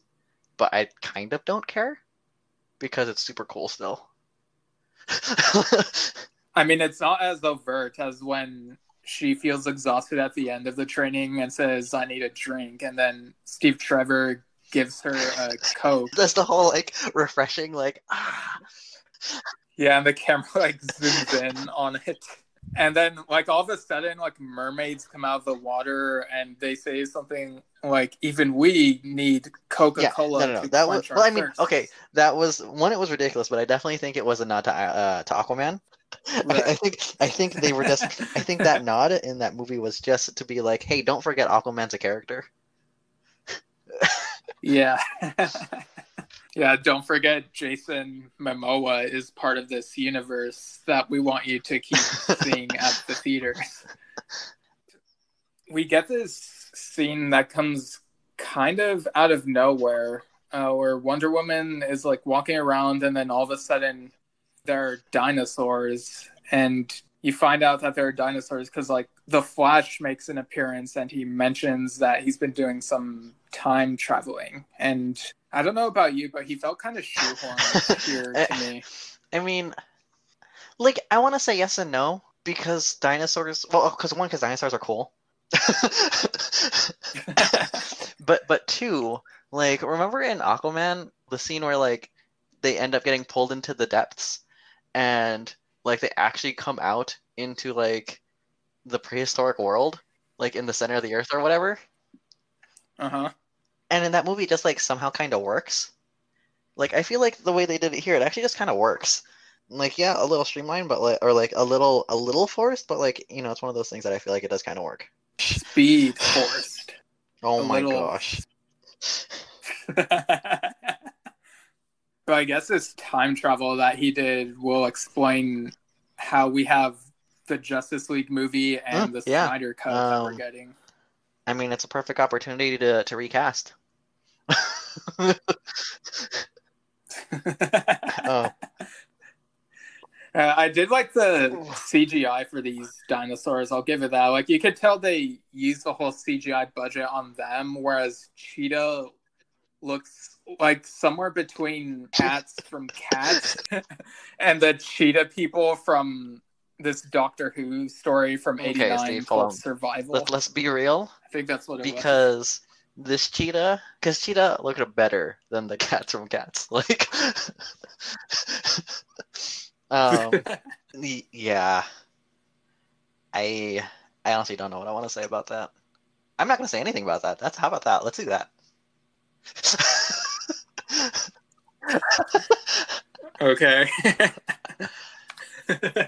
but I kind of don't care because it's super cool still. (laughs) I mean, it's not as overt as when she feels exhausted at the end of the training and says, "I need a drink," and then Steve Trevor gives her a coke. That's the whole like refreshing, like ah. Yeah, and the camera like zooms in on it. And then like all of a sudden like mermaids come out of the water and they say something like even we need Coca-Cola. no, no, no. That was well. I mean, thirst." okay, that was one. It was ridiculous, but I definitely think it was a nod to uh, to Aquaman. (laughs) I, I think I think they were just. I think that nod in that movie was just to be like, hey, don't forget Aquaman's a character. Yeah. (laughs) (laughs) yeah, don't forget Jason Momoa is part of this universe that we want you to keep (laughs) seeing at the theaters. We get this scene that comes kind of out of nowhere, uh, where Wonder Woman is like walking around, and then all of a sudden there are dinosaurs, and you find out that there are dinosaurs because like the Flash makes an appearance, and he mentions that he's been doing some time traveling, and I don't know about you, but he felt kind of shoehorned (laughs) here to me. I mean, like I want to say yes and no because dinosaurs. Well, because one, because dinosaurs are cool. (laughs) but but two, like remember in Aquaman the scene where like they end up getting pulled into the depths and like they actually come out into like the prehistoric world, like in the center of the earth or whatever. Uh huh. And in that movie, it just like somehow kind of works. Like I feel like the way they did it here, it actually just kind of works. Like yeah, a little streamlined, but like or like a little a little forced, but like you know, it's one of those things that I feel like it does kind of work. Speed forced. (laughs) Oh A my little- gosh. (laughs) but I guess this time travel that he did will explain how we have the Justice League movie and Hmm, the yeah. Snyder cut that we're Um, getting. I mean, it's a perfect opportunity to to recast. Uh, I did like the CGI for these dinosaurs. I'll give it that. Like you could tell they used the whole CGI budget on them, whereas Cheetah looks like somewhere between cats from Cats (laughs) and the Cheetah people from this Doctor Who story from Okay, '89 Steve, called Survival. let, let's be real. I think that's what it was. This cheetah because cheetah looked better than the cats from cats. (laughs) Like um (laughs) yeah. I i honestly don't know what i want to say about that. I'm not going to say anything about that. That's how about that? Let's do that. (laughs) Okay.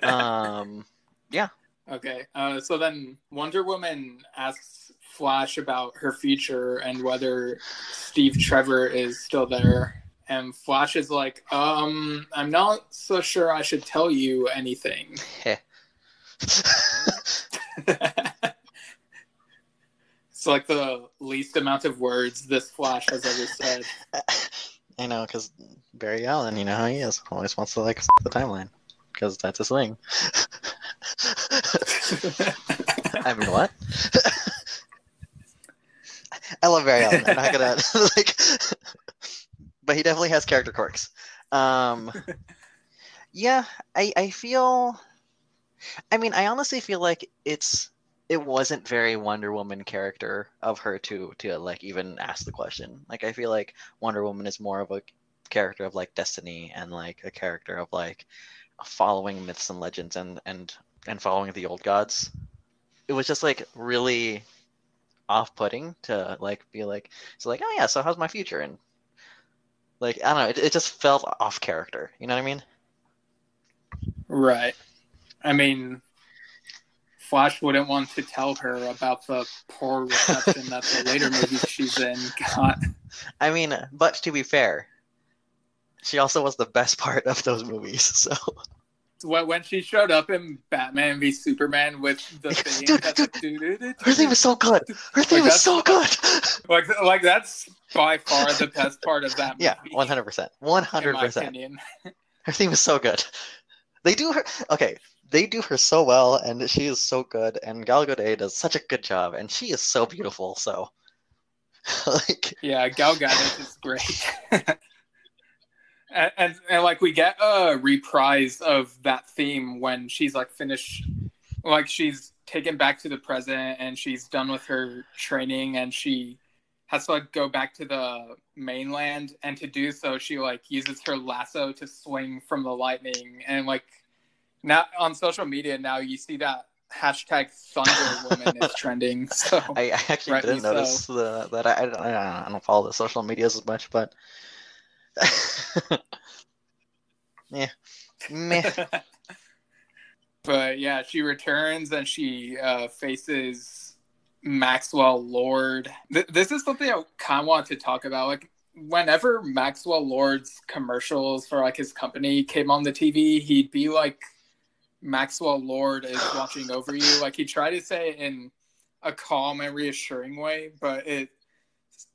um yeah. Okay, uh, so then Wonder Woman asks Flash about her future and whether Steve Trevor is still there. And Flash is like, um, I'm not so sure I should tell you anything. (laughs) it's like the least amount of words this Flash has ever said. (laughs) i know because barry allen you know how he is always wants to like f- the timeline because that's his thing (laughs) I mean, what? I love Barry Allen. I'm not gonna (laughs) (laughs) like, but he definitely has character quirks. Um, yeah, I I feel. I mean, I honestly feel like it's it wasn't very Wonder Woman character of her to to like even ask the question. Like, I feel like Wonder Woman is more of a character of like destiny and like a character of like following myths and legends and and and following the old gods it was just like really off-putting to like be like it's like oh yeah so how's my future and like i don't know it, it just felt off character you know what i mean Right. I mean, Flash wouldn't want to tell her about the poor reception that the later (laughs) movies she's in got. i mean but to be fair she also was the best part of those movies (laughs) so When when she showed up in Batman v Superman with the thing, Dude, like, her thing was so good her thing is that's- so good (laughs) like like that's by far the best part of that (laughs) movie. yeah 100% 100% Her thing was so good. They do her okay. They do her so well, and she is so good. And Gal Gadot does such a good job, and she is so beautiful. So, (laughs) like, Yeah, Gal Gadot is great. And, and and like we get a reprise of that theme when she's like finished like she's taken back to the present and she's done with her training and she has to like go back to the mainland. And to do so she like uses her lasso to swing from the lightning. And like now on social media now you see that hashtag thunder woman is (laughs) trending so I, I actually didn't notice the, that I, I, don't, I don't follow the social medias as much, but (laughs) yeah, meh. (laughs) but yeah, she returns and she uh, faces Maxwell Lord. Th- this is something I kind of want to talk about. Like, whenever Maxwell Lord's commercials for like his company came on the TV, he'd be like, "Maxwell Lord is (sighs) watching over you." Like he tried to say it in a calm and reassuring way, but it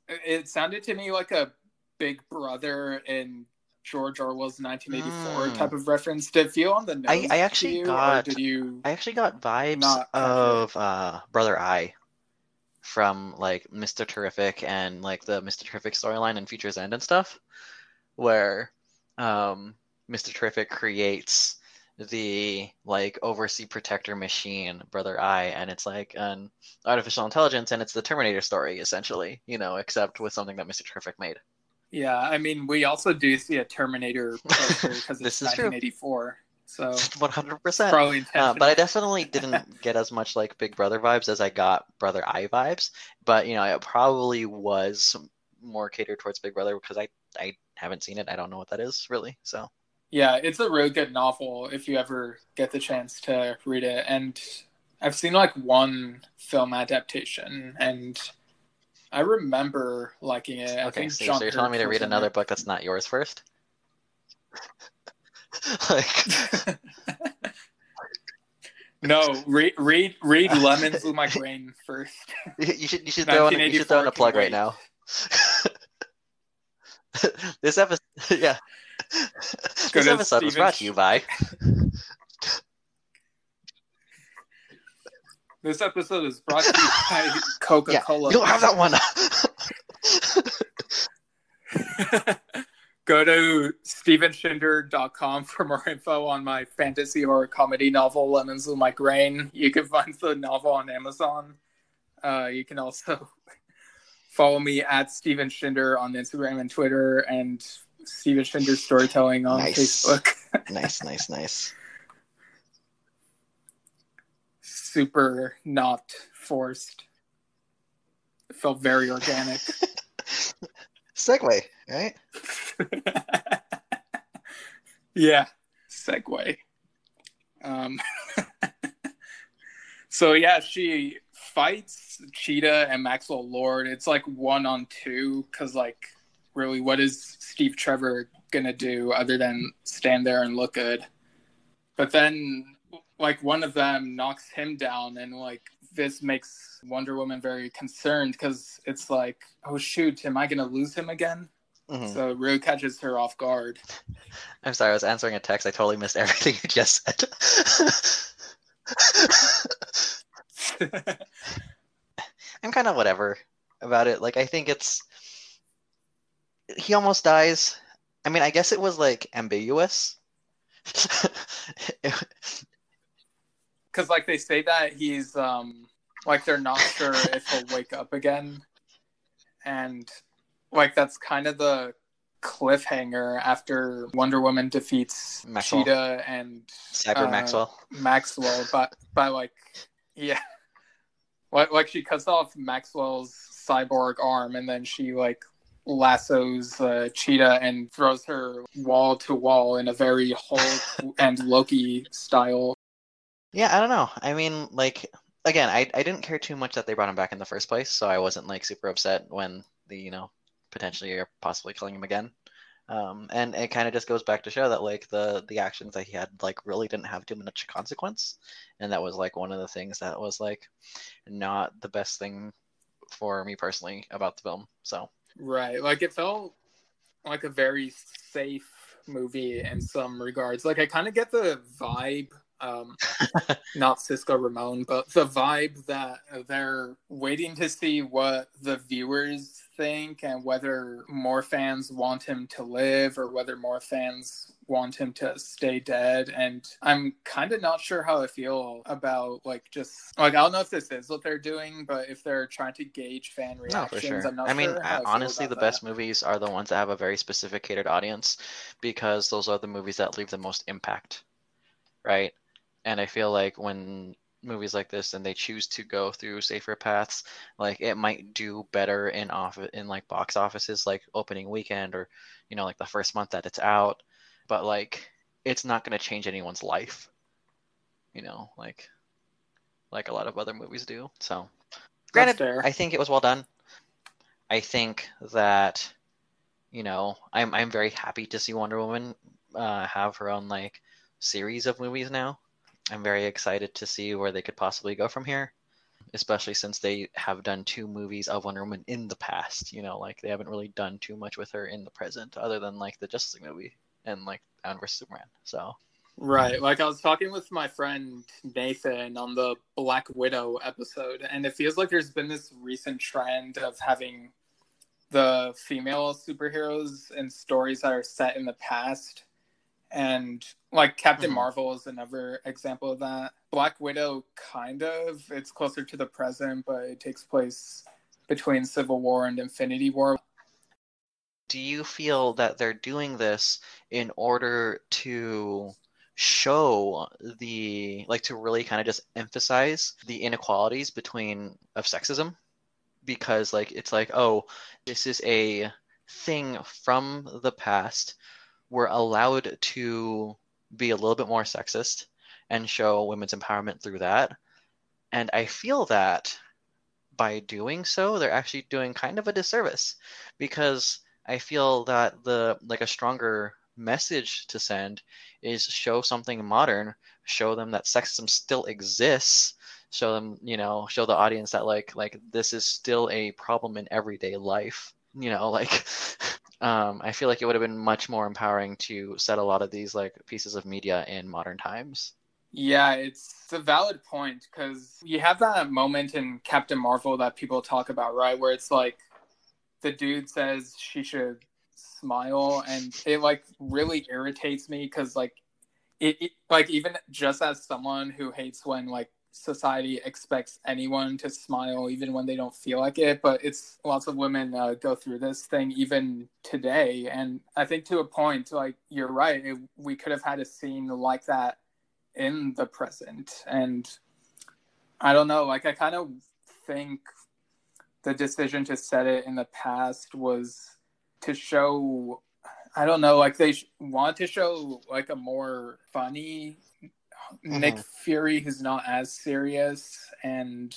it sounded to me like a Big Brother in George Orwell's 1984 Mm. type of reference. Did it feel on the nose? I- I actually you, got- Did you? I actually got vibes of uh, Brother Eye from like Mr. Terrific and like the Mr. Terrific storyline and Future's End and stuff, where um, Mr. Terrific creates the like oversea protector machine, Brother Eye and it's like an artificial intelligence, and it's the Terminator story essentially, you know, except with something that Mr. Terrific made. Yeah, I mean, we also do see a Terminator poster (laughs) because This it's is true. 1984. So (laughs) One hundred percent. probably Uh, but I definitely didn't get as much like Big Brother vibes as I got Brother Eye vibes. But you know, it probably was more catered towards Big Brother because I I haven't seen it. I don't know what that is really. So Yeah, it's a really good novel if you ever get the chance to read it. And I've seen like one film adaptation, and I remember liking it. I okay, think Steve, so you're telling me to read another it. book that's not yours first? (laughs) like (laughs) no, read read read Lemons Through my (laughs) brain first. you should you should throw in, you should throw in a plug right now. this episode, yeah. Go this episode was brought to you by. This episode is brought to you by Coca (laughs) Yeah, Cola. you don't have that one. (laughs) Go to stevenshinder.com for more info on my fantasy horror comedy novel, Lemons with My Grain. You can find the novel on Amazon. Uh, you can also (laughs) follow me at Steven Shinder on Instagram and Twitter, and Steven Shinder Storytelling on Nice. Facebook. nice, nice, nice. Super not forced. It felt very organic. (laughs) Segway, right? (laughs) yeah, segue. Um, (laughs) so yeah, she fights Cheetah and Maxwell Lord. It's like one on two because, like, really, what is Steve Trevor gonna do other than stand there and look good? But then, like, one of them knocks him down, and like this makes Wonder Woman very concerned because it's like, oh shoot, am I gonna lose him again? Mhm. So it really catches her off guard. (laughs) I'm sorry, I was answering a text. I totally missed everything you just said. (laughs) (laughs) I'm kind of whatever about it. Like, I think it's. He almost dies. I mean, I guess it was like ambiguous. Because like they say that he's um like they're not sure if he'll wake up again and like that's kind of the cliffhanger after wonder woman defeats Maxwell. cheetah and Cyber Uh, Maxwell. maxwell by by like yeah like, like she cuts off maxwell's cyborg arm and then she like lassos uh, cheetah and throws her wall to wall in a very hulk and loki style Yeah, I don't know. I mean, like, again, I, I didn't care too much that they brought him back in the first place, so I wasn't like super upset when the, you know, potentially are possibly killing him again. Um, and it kind of just goes back to show that like the the actions that he had like really didn't have too much consequence, and that was like one of the things that was like not the best thing for me personally about the film. So Right. Like it felt like a very safe movie in some regards. Like I kind of get the vibe, um, (laughs) not Cisco Ramon, but the vibe that they're waiting to see what the viewers think and whether more fans want him to live or whether more fans want him to stay dead and i'm kind of not sure how i feel about like just like i don't know if this is what they're doing but if they're trying to gauge fan No, reactions for sure. i'm not I mean, sure I- honestly, the about best movies are the ones that have a very specific catered audience because those are the movies that leave the most impact, right? And I feel like when movies like this and they choose to go through safer paths, like it might do better in off in like box offices like opening weekend or you know like the first month that it's out, but like it's not going to change anyone's life. You know, like like a lot of other movies do. So granted. I think it was well done. I think that you know I'm I'm very happy to see Wonder Woman uh, have her own like series of movies now. I'm very excited to see where they could possibly go from here, especially since they have done two movies of Wonder Woman in the past. You know, like they haven't really done too much with her in the present, other than like the Justice League movie and like Batman vs Superman. So Right. Like I was talking with my friend Nathan on the Black Widow episode, and it feels like there's been this recent trend of having the female superheroes in stories that are set in the past. And like Captain Mhm. Marvel is another example of that. Black Widow, kind of. It's closer to the present, but it takes place between Civil War and Infinity War. do you feel that they're doing this in order to show the like to really kind of just emphasize the inequalities between of sexism because like it's like oh this is a thing from the past we're allowed to be a little bit more sexist and show women's empowerment through that. And i feel that by doing so they're actually doing kind of a disservice because i feel that the like a stronger message to send is show something modern show them that sexism still exists show them you know show the audience that like like this is still a problem in everyday life you know (laughs) like um, i feel like it would have been much more empowering to set a lot of these like pieces of media in modern times Yeah, it's a valid point because you have that moment in Captain Marvel that people talk about, right? Where it's like the dude says she should smile, and it like really irritates me because like it, it like even just as someone who hates when like society expects anyone to smile even when they don't feel like it but it's lots of women uh, go through this thing even today. And i think to a point like you're right it, we could have had a scene like that in the present. And i don't know like i kind of think the decision to set it in the past was to show i don't know like they sh- want to show like a more funny nick Mhm. fury who's not as serious and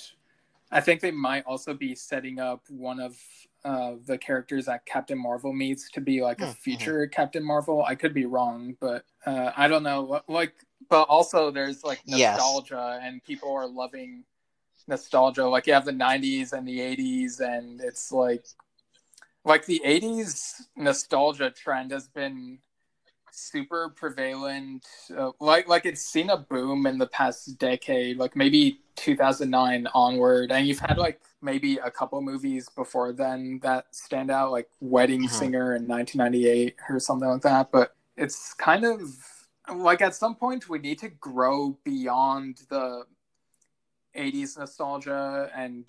i think they might also be setting up one of uh, the characters that captain marvel meets to be like a Mhm. future captain marvel i could be wrong but uh, i don't know like but also there's like Yes. nostalgia and people are loving nostalgia like you have the 90s and the 80s and it's like like the 80s nostalgia trend has been super prevalent uh, like like it's seen a boom in the past decade like maybe 2009 onward and you've had like maybe a couple movies before then that stand out like wedding Mhm. singer in 1998 or something like that but it's kind of like at some point we need to grow beyond the 80s nostalgia and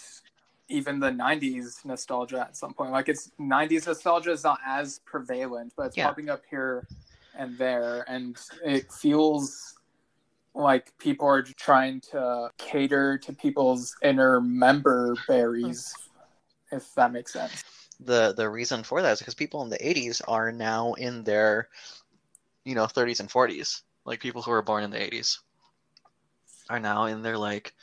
even the 90s nostalgia at some point like it's 90s nostalgia is not as prevalent but it's Yeah. popping up here and there and it feels like people are trying to cater to people's inner member berries if that makes sense. The the reason for that is because people in the 80s are now in their you know 30s and 40s like people who were born in the 80s are now in their like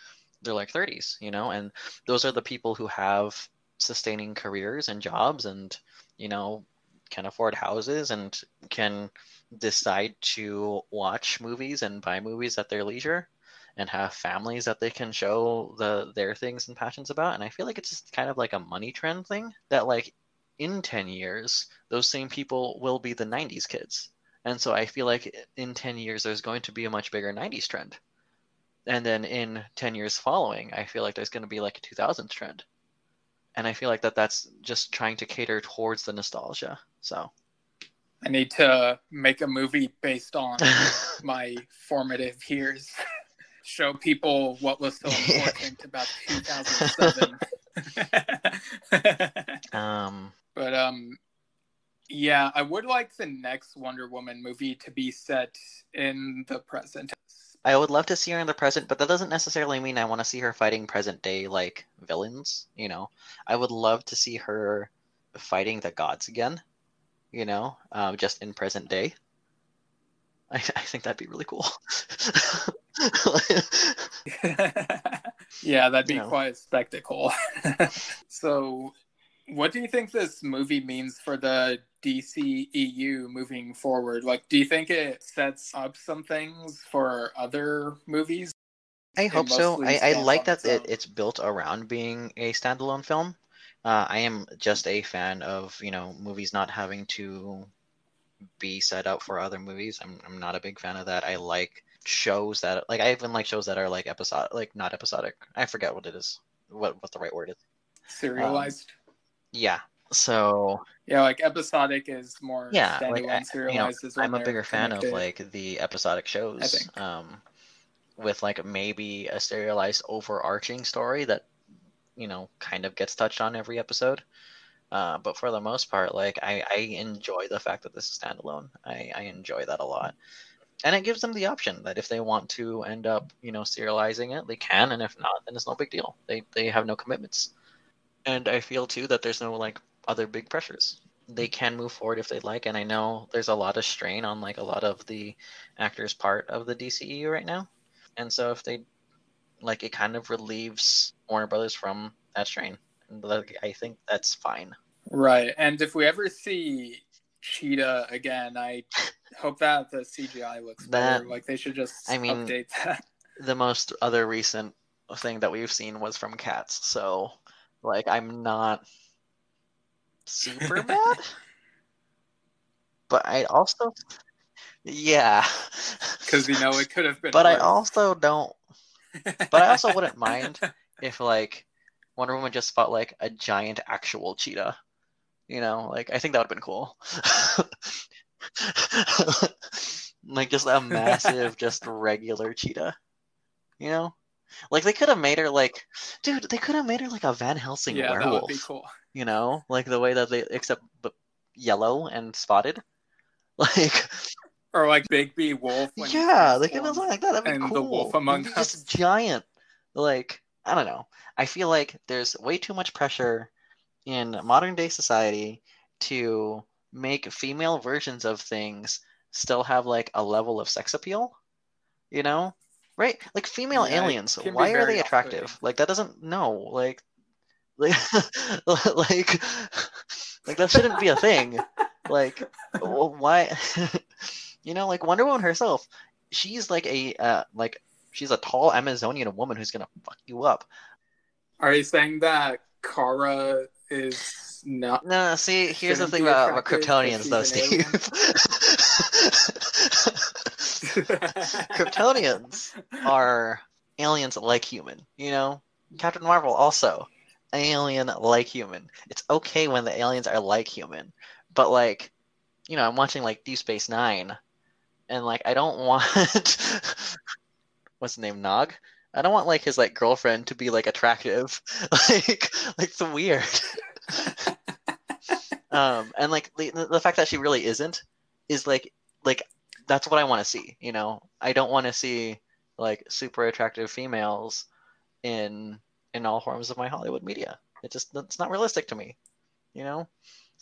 their like 30s you know and those are the people who have sustaining careers and jobs and you know can afford houses and can decide to watch movies and buy movies at their leisure and have families that they can show the their things and passions about. And i feel like it's just kind of like a money trend thing that like in 10 years those same people will be the 90s kids. And so i feel like in 10 years there's going to be a much bigger 90s trend. And then in 10 years following i feel like there's going to be like a 2000s trend. And i feel like that that's just trying to cater towards the nostalgia so i need to make a movie based on (laughs) my formative years. (laughs) Show people what was so important (laughs) about 2007 um but um yeah i would like the next wonder woman movie to be set in the present. I would love to see her in the present, but that doesn't necessarily mean I want to see her fighting present day like villains, you know. I would love to see her fighting the gods again, you know, um, just in present day. I, (laughs) I think that'd be really cool. (laughs) yeah that'd be You know. quite a spectacle (laughs) so what do you think this movie means for the DC EU moving forward? Like, do you think it sets up some things for other movies? I hope so. I, I like that it, it's built around being a standalone film. Uh, I am just a fan of you know movies not having to be set up for other movies. I'm I'm not a big fan of that. I like shows that like I even like shows that are like episodic, like not episodic. I forget what it is. What what the right word is. Serialized? Yeah. So yeah, like episodic is more yeah, like I, you know, serialized is when I'm a bigger fan of like the episodic shows. think. Um, with like maybe a serialized overarching story that you know kind of gets touched on every episode. Uh, but for the most part, like I, I enjoy the fact that this is standalone. I, I enjoy that a lot. And it gives them the option that if they want to end up, you know, serializing it, they can, and if not, then it's no big deal. They they have no commitments. and I feel too that there's no like other big pressures. They can move forward if they'd like, and I know there's a lot of strain on like a lot of the actors' part of the DCEU right now, and so if they like, it kind of relieves Warner Brothers from that strain, like, I think that's fine. Right. And if we ever see Cheetah again, I (laughs) hope that the CGI looks better. Like they should just I mean- update that. (laughs) The most other recent thing that we've seen was from Cats, so like I'm not super (laughs) mad, but I also yeah. Because you know it could have been but I also don't but I also wouldn't mind if like Wonder Woman just fought like a giant actual cheetah. You know, like I think that would have been cool. (laughs) like just a massive, (laughs) just regular cheetah. You know? Like they could have made her like dude, they could have made her like a Van Helsing yeah, that would be cool. You know? Like the way that they except but yellow and spotted. (laughs) Like Or like Bigby Wolf. yeah, have transforms. something like that. That'd be and cool. the Wolf Among Us. just giant. Like I don't know. I feel like there's way too much pressure in modern day society to make female versions of things still have like a level of sex appeal. You know, right? Like female Yeah, aliens. Why are they attractive? off-putting. Like that doesn't no like. Like, (laughs) like, like that shouldn't be a thing. Like, why? (laughs) you know, like Wonder Woman herself, she's like a uh, like she's a tall Amazonian woman who's gonna fuck you up. Are you saying that Kara is not? No, see, here's the thing about, about Kryptonians, though, because she's an Steve. (laughs) (laughs) Kryptonians are aliens like human. You know, Captain Marvel also alien like human. It's okay when the aliens are like human, but like, you know, I'm watching like Deep Space Nine, and like I don't (laughs) want what's the name Nog. I don't want like his like girlfriend to be like attractive, (laughs) like like it's weird. (laughs) um, and like the, the fact that she really isn't is like like that's what I want to see. You know, I don't want to see like super attractive females in in all forms of my Hollywood media. It just that's not realistic to me. You know,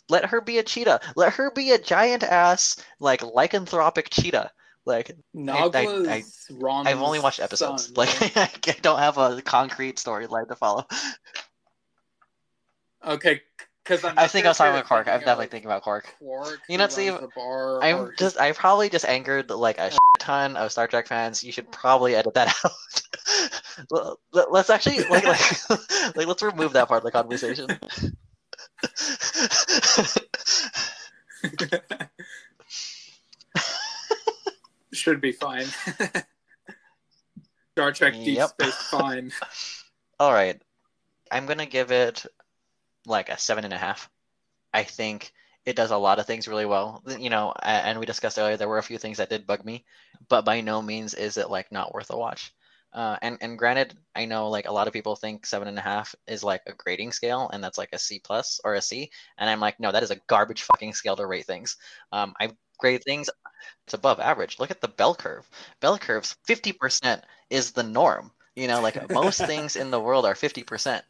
let her be a cheetah. Let her be a giant ass like lycanthropic cheetah. Like Nog I- I- Rom's I've only watched episodes. son, like? (laughs) I don't have a concrete storyline to follow. okay, because I think I was talking about Quark. I'm definitely thinking about Quark. Quark. You know, who Steve, runs the I'm or just I probably just angered like a ton of Star Trek fans. You should probably edit that (laughs) out. Let- let's actually like like (laughs) like let's remove that part of the conversation. Should be fine. (laughs) Star Trek Deep Yep. Space Fine. (laughs) All right, I'm gonna give it like a seven and a half. I think it does a lot of things really well. You know, and we discussed earlier there were a few things that did bug me, but by no means is it like not worth a watch. Uh, and and granted, I know like a lot of people think seven and a half is like a grading scale, and that's like a C plus or a C, and I'm like, no, that is a garbage fucking scale to rate things. Um, I grade things it's above average. Look at the bell curve. Bell curves, fifty percent is the norm. You know, like (laughs) most things in the world are fifty percent.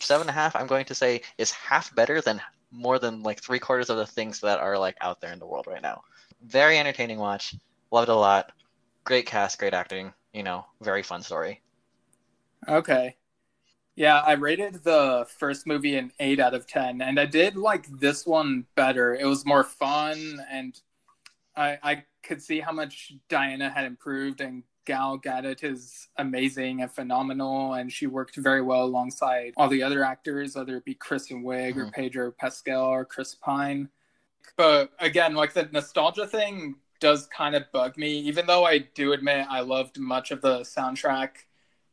Seven and a half, I'm going to say, is half better than more than like three quarters of the things that are like out there in the world right now. Very entertaining watch. Loved it a lot. Great cast, great acting. You know, very fun story. Okay. Yeah, I rated the first movie an 8 out of 10, and I did like this one better. It was more fun, and I, I could see how much Diana had improved, and Gal Gadot is amazing and phenomenal, and she worked very well alongside all the other actors, whether it be Kristen Wiig or Mhm. Pedro Pascal or Chris Pine. But again, like the nostalgia thing does kind of bug me, even though I do admit I loved much of the soundtrack.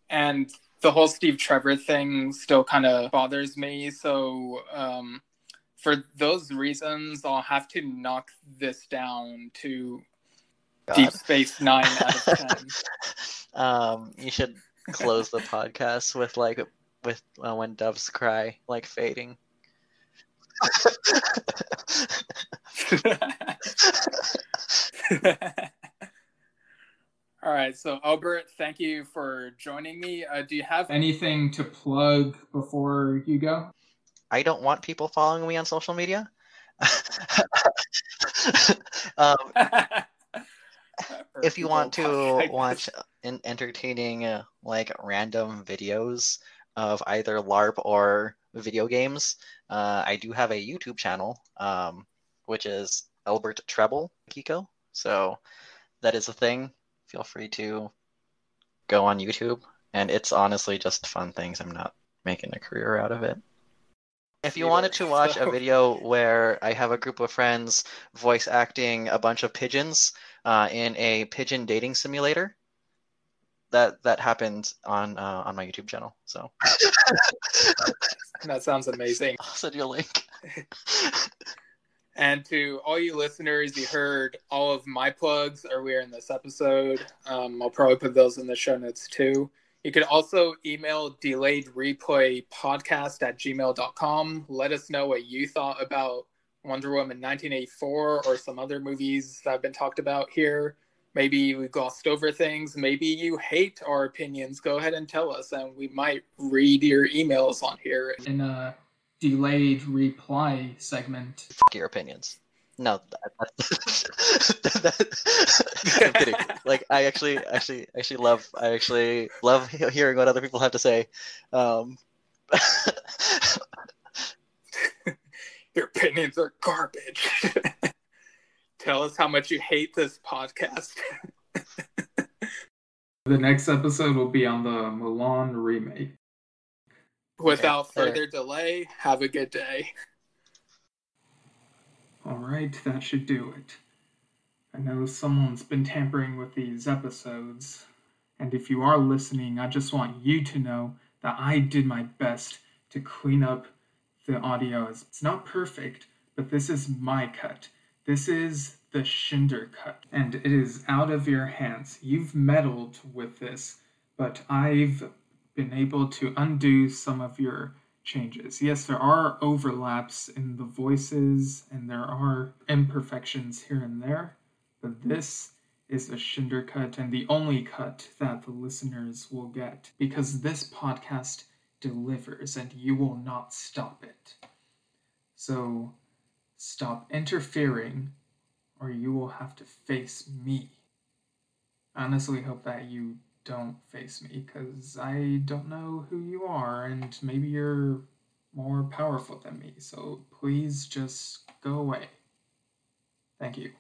And the whole Steve Trevor thing still kind of bothers me. So, um, for those reasons, I'll have to knock this down to Deep Space Nine out of (laughs) 10. um, you should close the podcast with like with uh, when doves cry, like fading. (laughs) (laughs) All right, so Albert, thank you for joining me. Uh, do you have Anything to plug before you go? I don't want people following me on social media. (laughs) um, if you (laughs) want to watch an entertaining, uh, like random videos of either LARP or video games, uh, I do have a YouTube channel, um, which is Albert Treble Kiko. So that is a thing. Feel free to go on YouTube, and it's honestly just fun things. I'm not making a career out of it. If you wanted to watch a video where I have a group of friends voice acting a bunch of pigeons uh, in a pigeon dating simulator, that that happened on uh, on my YouTube channel. So (laughs) that sounds amazing. I'll send you a link. (laughs) And to all you listeners, you heard all of my plugs earlier in this episode. Um, I'll probably put those in the show notes too. You could also email delayed replay podcast at gmail.com. Let us know what you thought about Wonder Woman 1984 or some other movies that have been talked about here. Maybe we glossed over things. Maybe you hate our opinions. Go ahead and tell us, and we might read your emails on here. In a delayed reply segment. Fuck your opinions. No, that, (laughs) that, I'm kidding. Like I actually, actually, actually love. I actually love hearing what other people have to say. Um, (laughs) Your opinions are garbage. (laughs) Tell us how much you hate this podcast. The next episode will be on the Mulan remake. Without fair. further delay, have a good day. All right, that should do it. I know someone's been tampering with these episodes, and if you are listening, I just want you to know that I did my best to clean up the audio. It's not perfect, but this is my cut. This is the Shinder cut, and it is out of your hands. You've meddled with this, but I've been able to undo some of your changes. Yes, there are overlaps in the voices and there are imperfections here and there, but this is a Shinder cut and the only cut that the listeners will get because this podcast delivers and you will not stop it. So stop interfering or you will have to face me. I honestly hope that you don't face me because I don't know who you are and maybe you're more powerful than me. So please just go away. Thank you.